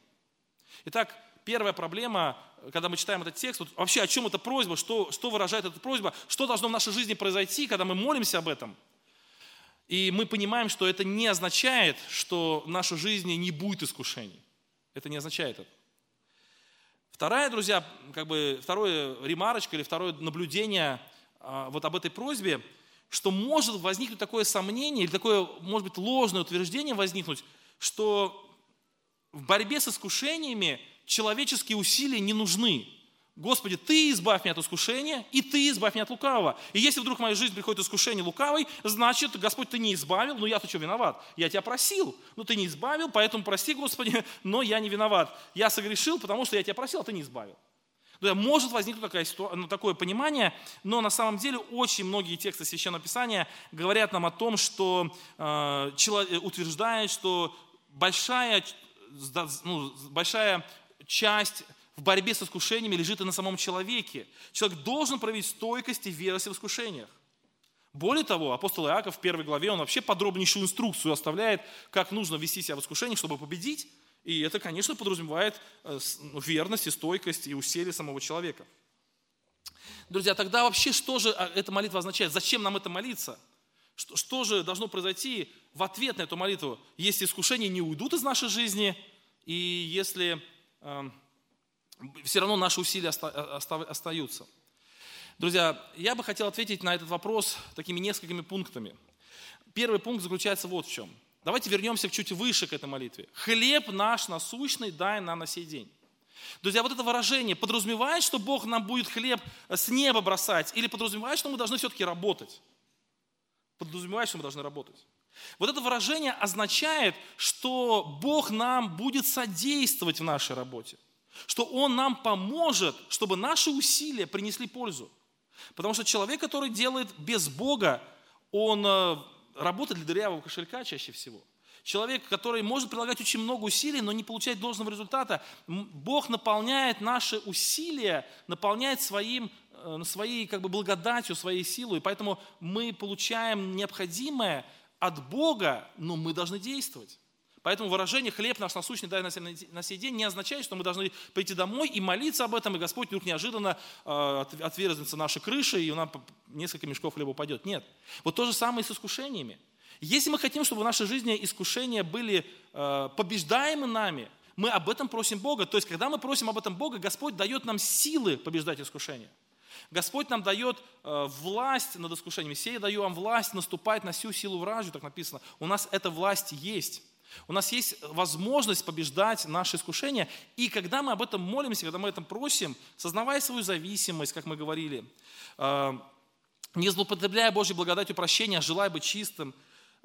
Итак, первая проблема, когда мы читаем этот текст, вот вообще о чем эта просьба, что, что выражает эта просьба, что должно в нашей жизни произойти, когда мы молимся об этом. И мы понимаем, что это не означает, что в нашей жизни не будет искушений. Это не означает это. Вторая, друзья, как бы второе ремарочка или второе наблюдение а, вот об этой просьбе, что может возникнуть такое сомнение или такое, может быть, ложное утверждение возникнуть, что в борьбе с искушениями человеческие усилия не нужны. Господи, Ты избавь меня от искушения, и Ты избавь меня от лукавого. И если вдруг в мою жизнь приходит искушение лукавой, значит, Господь, Ты не избавил, но я-то что виноват? Я Тебя просил, но Ты не избавил, поэтому прости, Господи, но я не виноват. Я согрешил, потому что я Тебя просил, а Ты не избавил. Может возникнуть такая ситуация, ну, такое понимание, но на самом деле очень многие тексты Священного Писания говорят нам о том, что э, человек, утверждает, что большая, ну, большая часть в борьбе с искушениями лежит и на самом человеке. Человек должен проявить стойкость и верность в искушениях. Более того, апостол Иаков в первой главе, он вообще подробнейшую инструкцию оставляет, как нужно вести себя в искушениях, чтобы победить. И это, конечно, подразумевает э, ну, верность и стойкость и усилие самого человека. Друзья, тогда вообще что же а, эта молитва означает? Зачем нам это молиться? Что, же должно произойти в ответ на эту молитву, если искушения не уйдут из нашей жизни, и если все равно наши усилия остаются. Друзья, я бы хотел ответить на этот вопрос такими несколькими пунктами. Первый пункт заключается вот в чем. Давайте вернемся чуть выше к этой молитве. «Хлеб наш насущный дай нам на сей день». Друзья, вот это выражение подразумевает, что Бог нам будет хлеб с неба бросать, или подразумевает, что мы должны все-таки работать? Подразумевает, что мы должны работать. Вот это выражение означает, что Бог нам будет содействовать в нашей работе что Он нам поможет, чтобы наши усилия принесли пользу. Потому что человек, который делает без Бога, он э, работает для дырявого кошелька чаще всего. Человек, который может прилагать очень много усилий, но не получает должного результата. Бог наполняет наши усилия, наполняет своим, э, своей как бы, благодатью, своей силой. Поэтому мы получаем необходимое от Бога, но мы должны действовать. Поэтому выражение «хлеб наш насущный дай на сей день» не означает, что мы должны прийти домой и молиться об этом, и Господь вдруг неожиданно э, отверзнется наши крыши, и у нас несколько мешков хлеба упадет. Нет. Вот то же самое и с искушениями. Если мы хотим, чтобы в нашей жизни искушения были э, побеждаемы нами, мы об этом просим Бога. То есть, когда мы просим об этом Бога, Господь дает нам силы побеждать искушения. Господь нам дает э, власть над искушениями. «Сей даю вам власть наступать на всю силу вражью», так написано. У нас эта власть есть. У нас есть возможность побеждать наши искушения. И когда мы об этом молимся, когда мы об этом просим, сознавая свою зависимость, как мы говорили, э, не злоупотребляя Божьей благодатью прощения, а желая быть чистым,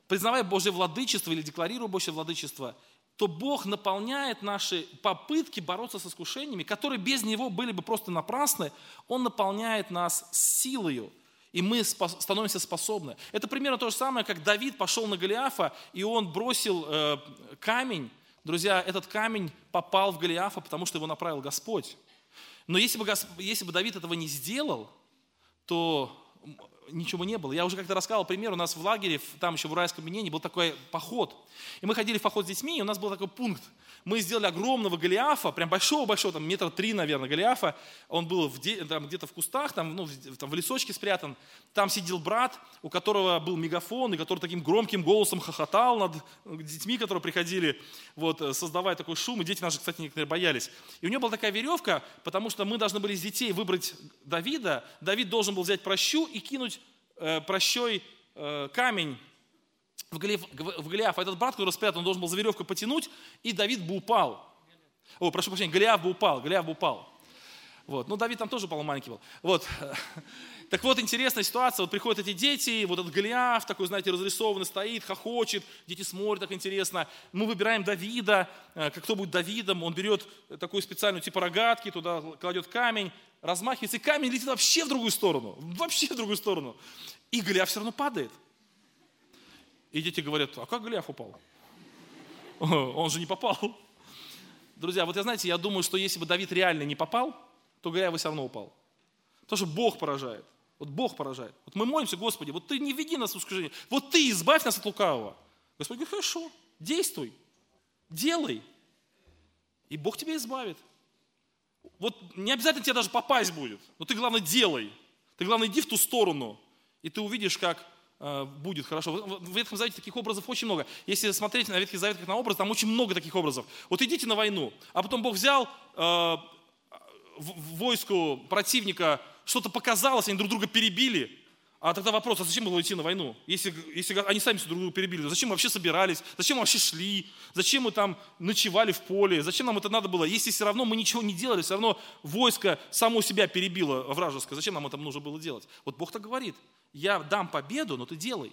признавая Божье владычество или декларируя Божье владычество, то Бог наполняет наши попытки бороться с искушениями, которые без Него были бы просто напрасны, Он наполняет нас силою. И мы становимся способны. Это примерно то же самое, как Давид пошел на Голиафа, и он бросил э, камень. Друзья, этот камень попал в Голиафа, потому что его направил Господь. Но если бы, если бы Давид этого не сделал, то ничего не было. Я уже как-то рассказывал пример, у нас в лагере, там еще в Уральском Минене был такой поход. И мы ходили в поход с детьми, и у нас был такой пункт. Мы сделали огромного Голиафа, прям большого-большого, там метра три, наверное, Голиафа. Он был в, там, где-то в кустах, там, ну, там в лесочке спрятан. Там сидел брат, у которого был мегафон, и который таким громким голосом хохотал над детьми, которые приходили вот, э, создавая такой шум. И дети наши, кстати, некоторые боялись. И у него была такая веревка, потому что мы должны были из детей выбрать Давида. Давид должен был взять прощу и кинуть прощой э, камень в Голиаф, в Голиаф. Этот брат, который спрятан, он должен был за веревку потянуть, и Давид бы упал. О, прошу прощения, Голиаф бы упал, Голиаф бы упал. Вот. Ну, Давид там тоже упал, маленький был. Вот. Так вот, интересная ситуация. Вот приходят эти дети, вот этот Голиаф такой, знаете, разрисованный, стоит, хохочет, дети смотрят, так интересно. Мы выбираем Давида, э, как кто будет Давидом, он берет такую специальную типа рогатки, туда кладет камень, размахивается, и камень летит вообще в другую сторону, вообще в другую сторону. И Голиаф все равно падает. И дети говорят, а как Голиаф упал? Он же не попал. Друзья, вот я знаете, я думаю, что если бы Давид реально не попал, то Голиаф бы все равно упал. Потому что Бог поражает. Вот Бог поражает. Вот мы молимся, Господи, вот Ты не веди нас в искушение. Вот Ты избавь нас от лукавого. Господь говорит, хорошо, действуй, делай. И Бог тебя избавит. Вот не обязательно тебе даже попасть будет. Но ты, главное, делай. Ты, главное, иди в ту сторону. И ты увидишь, как Э, будет хорошо. В Ветхом Завете таких образов очень много. Если смотреть на Ветхий Завет как на образ, там очень много таких образов. Вот идите на войну, а потом Бог взял э, войску противника, что-то показалось, они друг друга перебили. А тогда вопрос, а зачем было идти на войну? Если, если они сами друг друга перебили, зачем мы вообще собирались? Зачем мы вообще шли? Зачем мы там ночевали в поле? Зачем нам это надо было? Если все равно мы ничего не делали, все равно войско само себя перебило вражеское, зачем нам это нужно было делать? Вот Бог так говорит я дам победу, но ты делай.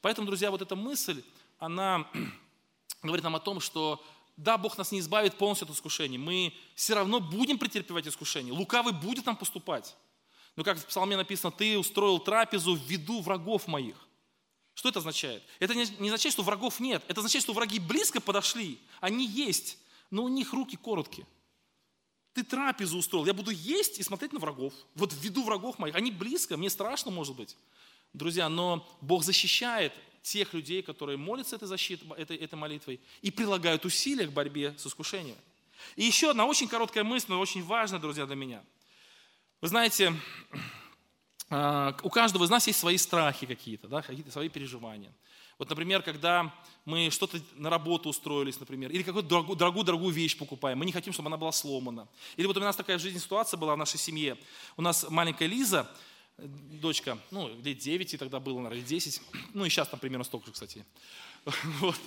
Поэтому, друзья, вот эта мысль, она говорит нам о том, что да, Бог нас не избавит полностью от искушений, мы все равно будем претерпевать искушения, лукавый будет нам поступать. Но как в псалме написано, ты устроил трапезу в виду врагов моих. Что это означает? Это не, не означает, что врагов нет. Это означает, что враги близко подошли. Они есть, но у них руки короткие. Ты трапезу устроил. Я буду есть и смотреть на врагов. Вот в виду врагов моих. Они близко, мне страшно, может быть. Друзья, но Бог защищает тех людей, которые молятся этой, защитой, этой, этой молитвой и прилагают усилия к борьбе с искушением. И еще одна очень короткая мысль, но очень важная, друзья, для меня. Вы знаете, а, у каждого из нас есть свои страхи какие-то, да, какие-то свои переживания. Вот, например, когда мы что-то на работу устроились, например, или какую-то дорогую-дорогую вещь покупаем, мы не хотим, чтобы она была сломана. Или вот у нас такая жизни ситуация была в нашей семье. У нас маленькая Лиза, дочка, ну, лет 9 тогда было, наверное, 10, ну и сейчас там примерно столько же, кстати. Вот.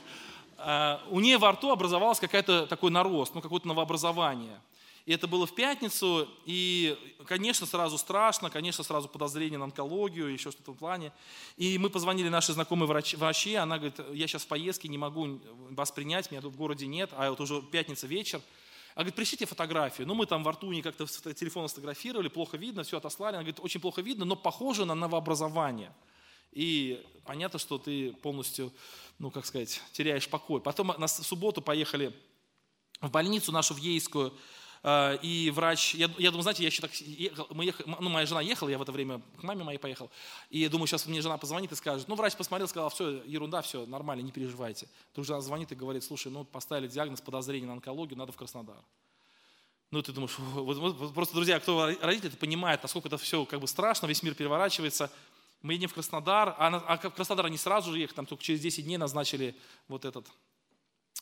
А, у нее во рту образовалось какой-то такой нарост, ну, какое-то новообразование. И это было в пятницу, и, конечно, сразу страшно, конечно, сразу подозрение на онкологию, еще что-то в плане. И мы позвонили нашей знакомой врач, врачи, она говорит, я сейчас в поездке, не могу вас принять, меня тут в городе нет, а вот уже пятница вечер. Она говорит, пришлите фотографию. Ну, мы там во рту не как-то телефон сфотографировали, плохо видно, все отослали. Она говорит, очень плохо видно, но похоже на новообразование. И понятно, что ты полностью, ну, как сказать, теряешь покой. Потом на субботу поехали в больницу нашу в Ейскую, Э, и врач, я, я думаю, знаете, я еще так мы ехали, ну, моя жена ехала, я в это время к маме моей поехал, и думаю, сейчас мне жена позвонит и скажет, ну, врач посмотрел, сказал, все, ерунда, все, нормально, не переживайте. Тут жена звонит и говорит, слушай, ну, поставили диагноз, подозрение на онкологию, надо в Краснодар. Ну, ты думаешь, вот, вот, просто, друзья, кто родители, понимает, насколько это все как бы страшно, весь мир переворачивается. Мы едем в Краснодар, а, а в Краснодар они сразу же ехали, там только через 10 дней назначили вот этот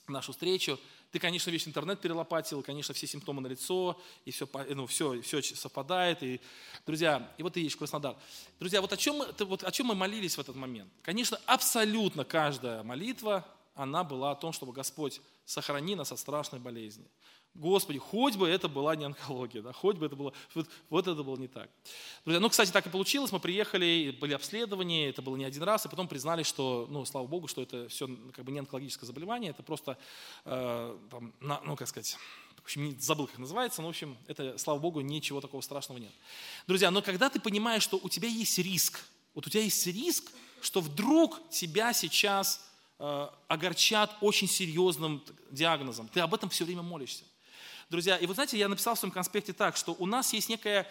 нашу встречу. Ты, конечно, весь интернет перелопатил, конечно, все симптомы на лицо, и все, ну, все, все совпадает. И, друзья, и вот ты едешь в Краснодар. Друзья, вот о, чем мы, вот о чем мы молились в этот момент? Конечно, абсолютно каждая молитва, она была о том, чтобы Господь сохрани нас от страшной болезни. Господи, хоть бы это была не онкология, да, хоть бы это было, вот, вот это было не так. Друзья, ну, кстати, так и получилось, мы приехали, были обследования, это было не один раз, и потом признали, что, ну, слава Богу, что это все как бы не онкологическое заболевание, это просто, э, там, на, ну, как сказать, В общем, забыл, как называется, но, в общем, это, слава Богу, ничего такого страшного нет. Друзья, но когда ты понимаешь, что у тебя есть риск, вот у тебя есть риск, что вдруг тебя сейчас э, огорчат очень серьезным диагнозом, ты об этом все время молишься. Друзья, и вот знаете, я написал в своем конспекте так, что у нас есть некая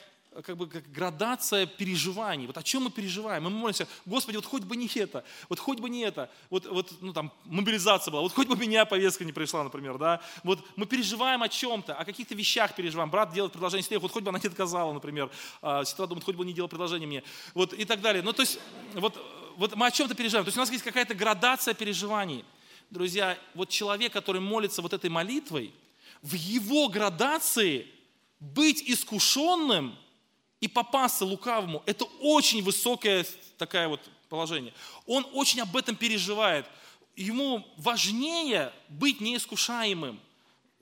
как бы как градация переживаний. Вот о чем мы переживаем? Мы молимся, Господи, вот хоть бы не это, вот хоть бы не это, вот, вот ну, там, мобилизация была, вот хоть бы меня повестка не пришла, например, да. Вот мы переживаем о чем-то, о каких-то вещах переживаем. Брат делает предложение сестре, вот хоть бы она не отказала, например. А, сестра думает, хоть бы не делала предложение мне. Вот и так далее. Ну, то есть, вот, вот мы о чем-то переживаем. То есть у нас есть какая-то градация переживаний. Друзья, вот человек, который молится вот этой молитвой, в его градации быть искушенным – и попасться лукавому, это очень высокое такое вот положение. Он очень об этом переживает. Ему важнее быть неискушаемым.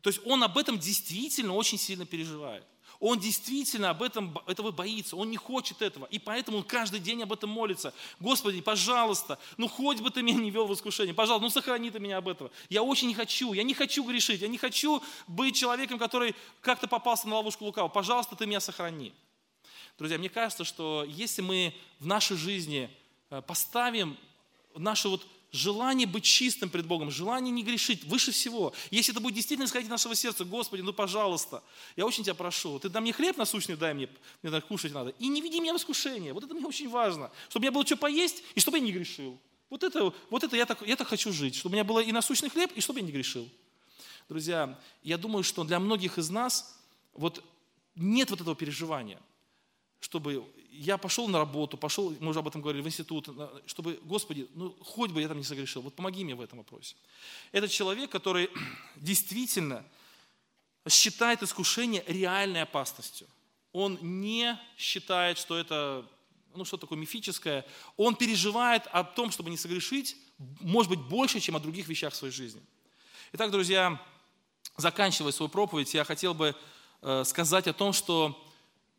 То есть он об этом действительно очень сильно переживает. Он действительно об этом, этого боится, он не хочет этого. И поэтому он каждый день об этом молится. Господи, пожалуйста, ну хоть бы ты меня не вел в искушение, пожалуйста, ну сохрани ты меня об этом. Я очень не хочу, я не хочу грешить, я не хочу быть человеком, который как-то попался на ловушку лукавого. Пожалуйста, ты меня сохрани. Друзья, мне кажется, что если мы в нашей жизни э, поставим наше вот желание быть чистым пред Богом, желание не грешить выше всего, если это будет действительно исходить из нашего сердца, Господи, ну пожалуйста, я очень тебя прошу, ты дай мне хлеб насущный, дай мне, мне так кушать надо, и не веди меня в искушение, вот это мне очень важно, чтобы у меня было что поесть, и чтобы я не грешил. Вот это, вот это я, так, я так хочу жить, чтобы у меня было и насущный хлеб, и чтобы я не грешил. Друзья, я думаю, что для многих из нас вот нет вот этого переживания – чтобы я пошел на работу, пошел, мы уже об этом говорили, в институт, чтобы, Господи, ну хоть бы я там не согрешил, вот помоги мне в этом вопросе. Это человек, который действительно считает искушение реальной опасностью. Он не считает, что это ну, что такое мифическое. Он переживает о том, чтобы не согрешить, может быть, больше, чем о других вещах в своей жизни. Итак, друзья, заканчивая свою проповедь, я хотел бы э, сказать о том, что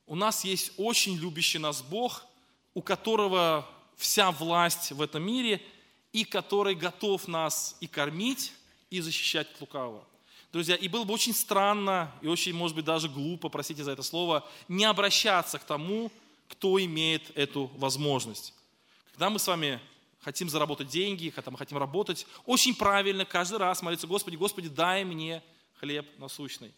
у нас есть очень любящий нас Бог, у которого вся власть в этом мире, и который готов нас и кормить, и защищать от лукавого. Друзья, и было бы очень странно, и очень, может быть, даже глупо, простите за это слово, не обращаться к тому, кто имеет эту возможность. Когда мы с вами хотим заработать деньги, когда мы хотим работать, очень правильно каждый раз молиться, Господи, Господи, дай мне хлеб насущный.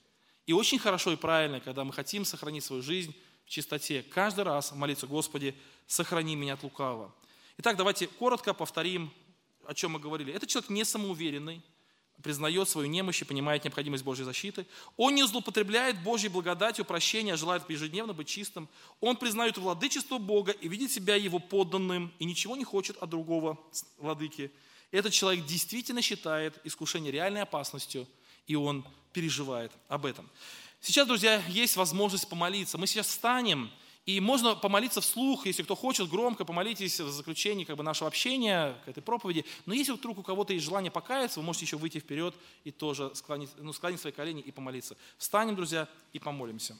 И очень хорошо и правильно, когда мы хотим сохранить свою жизнь в чистоте, каждый раз молиться, Господи, сохрани меня от лукавого. Итак, давайте коротко повторим, о чем мы говорили. Это человек не самоуверенный, признает свою немощь и понимает необходимость Божьей защиты. Он не злоупотребляет Божьей благодатью, прощения, а желает ежедневно быть чистым. Он признает владычество Бога и видит себя его подданным, и ничего не хочет от другого владыки. Этот человек действительно считает искушение реальной опасностью, и он переживает об этом. Сейчас, друзья, есть возможность помолиться. Мы сейчас встанем, и можно помолиться вслух, если кто хочет, громко помолитесь в заключении как бы, нашего общения, к этой проповеди. Но если вдруг у кого-то есть желание покаяться, вы можете еще выйти вперед и тоже склонить, ну, склонить свои колени и помолиться. Встанем, друзья, и помолимся.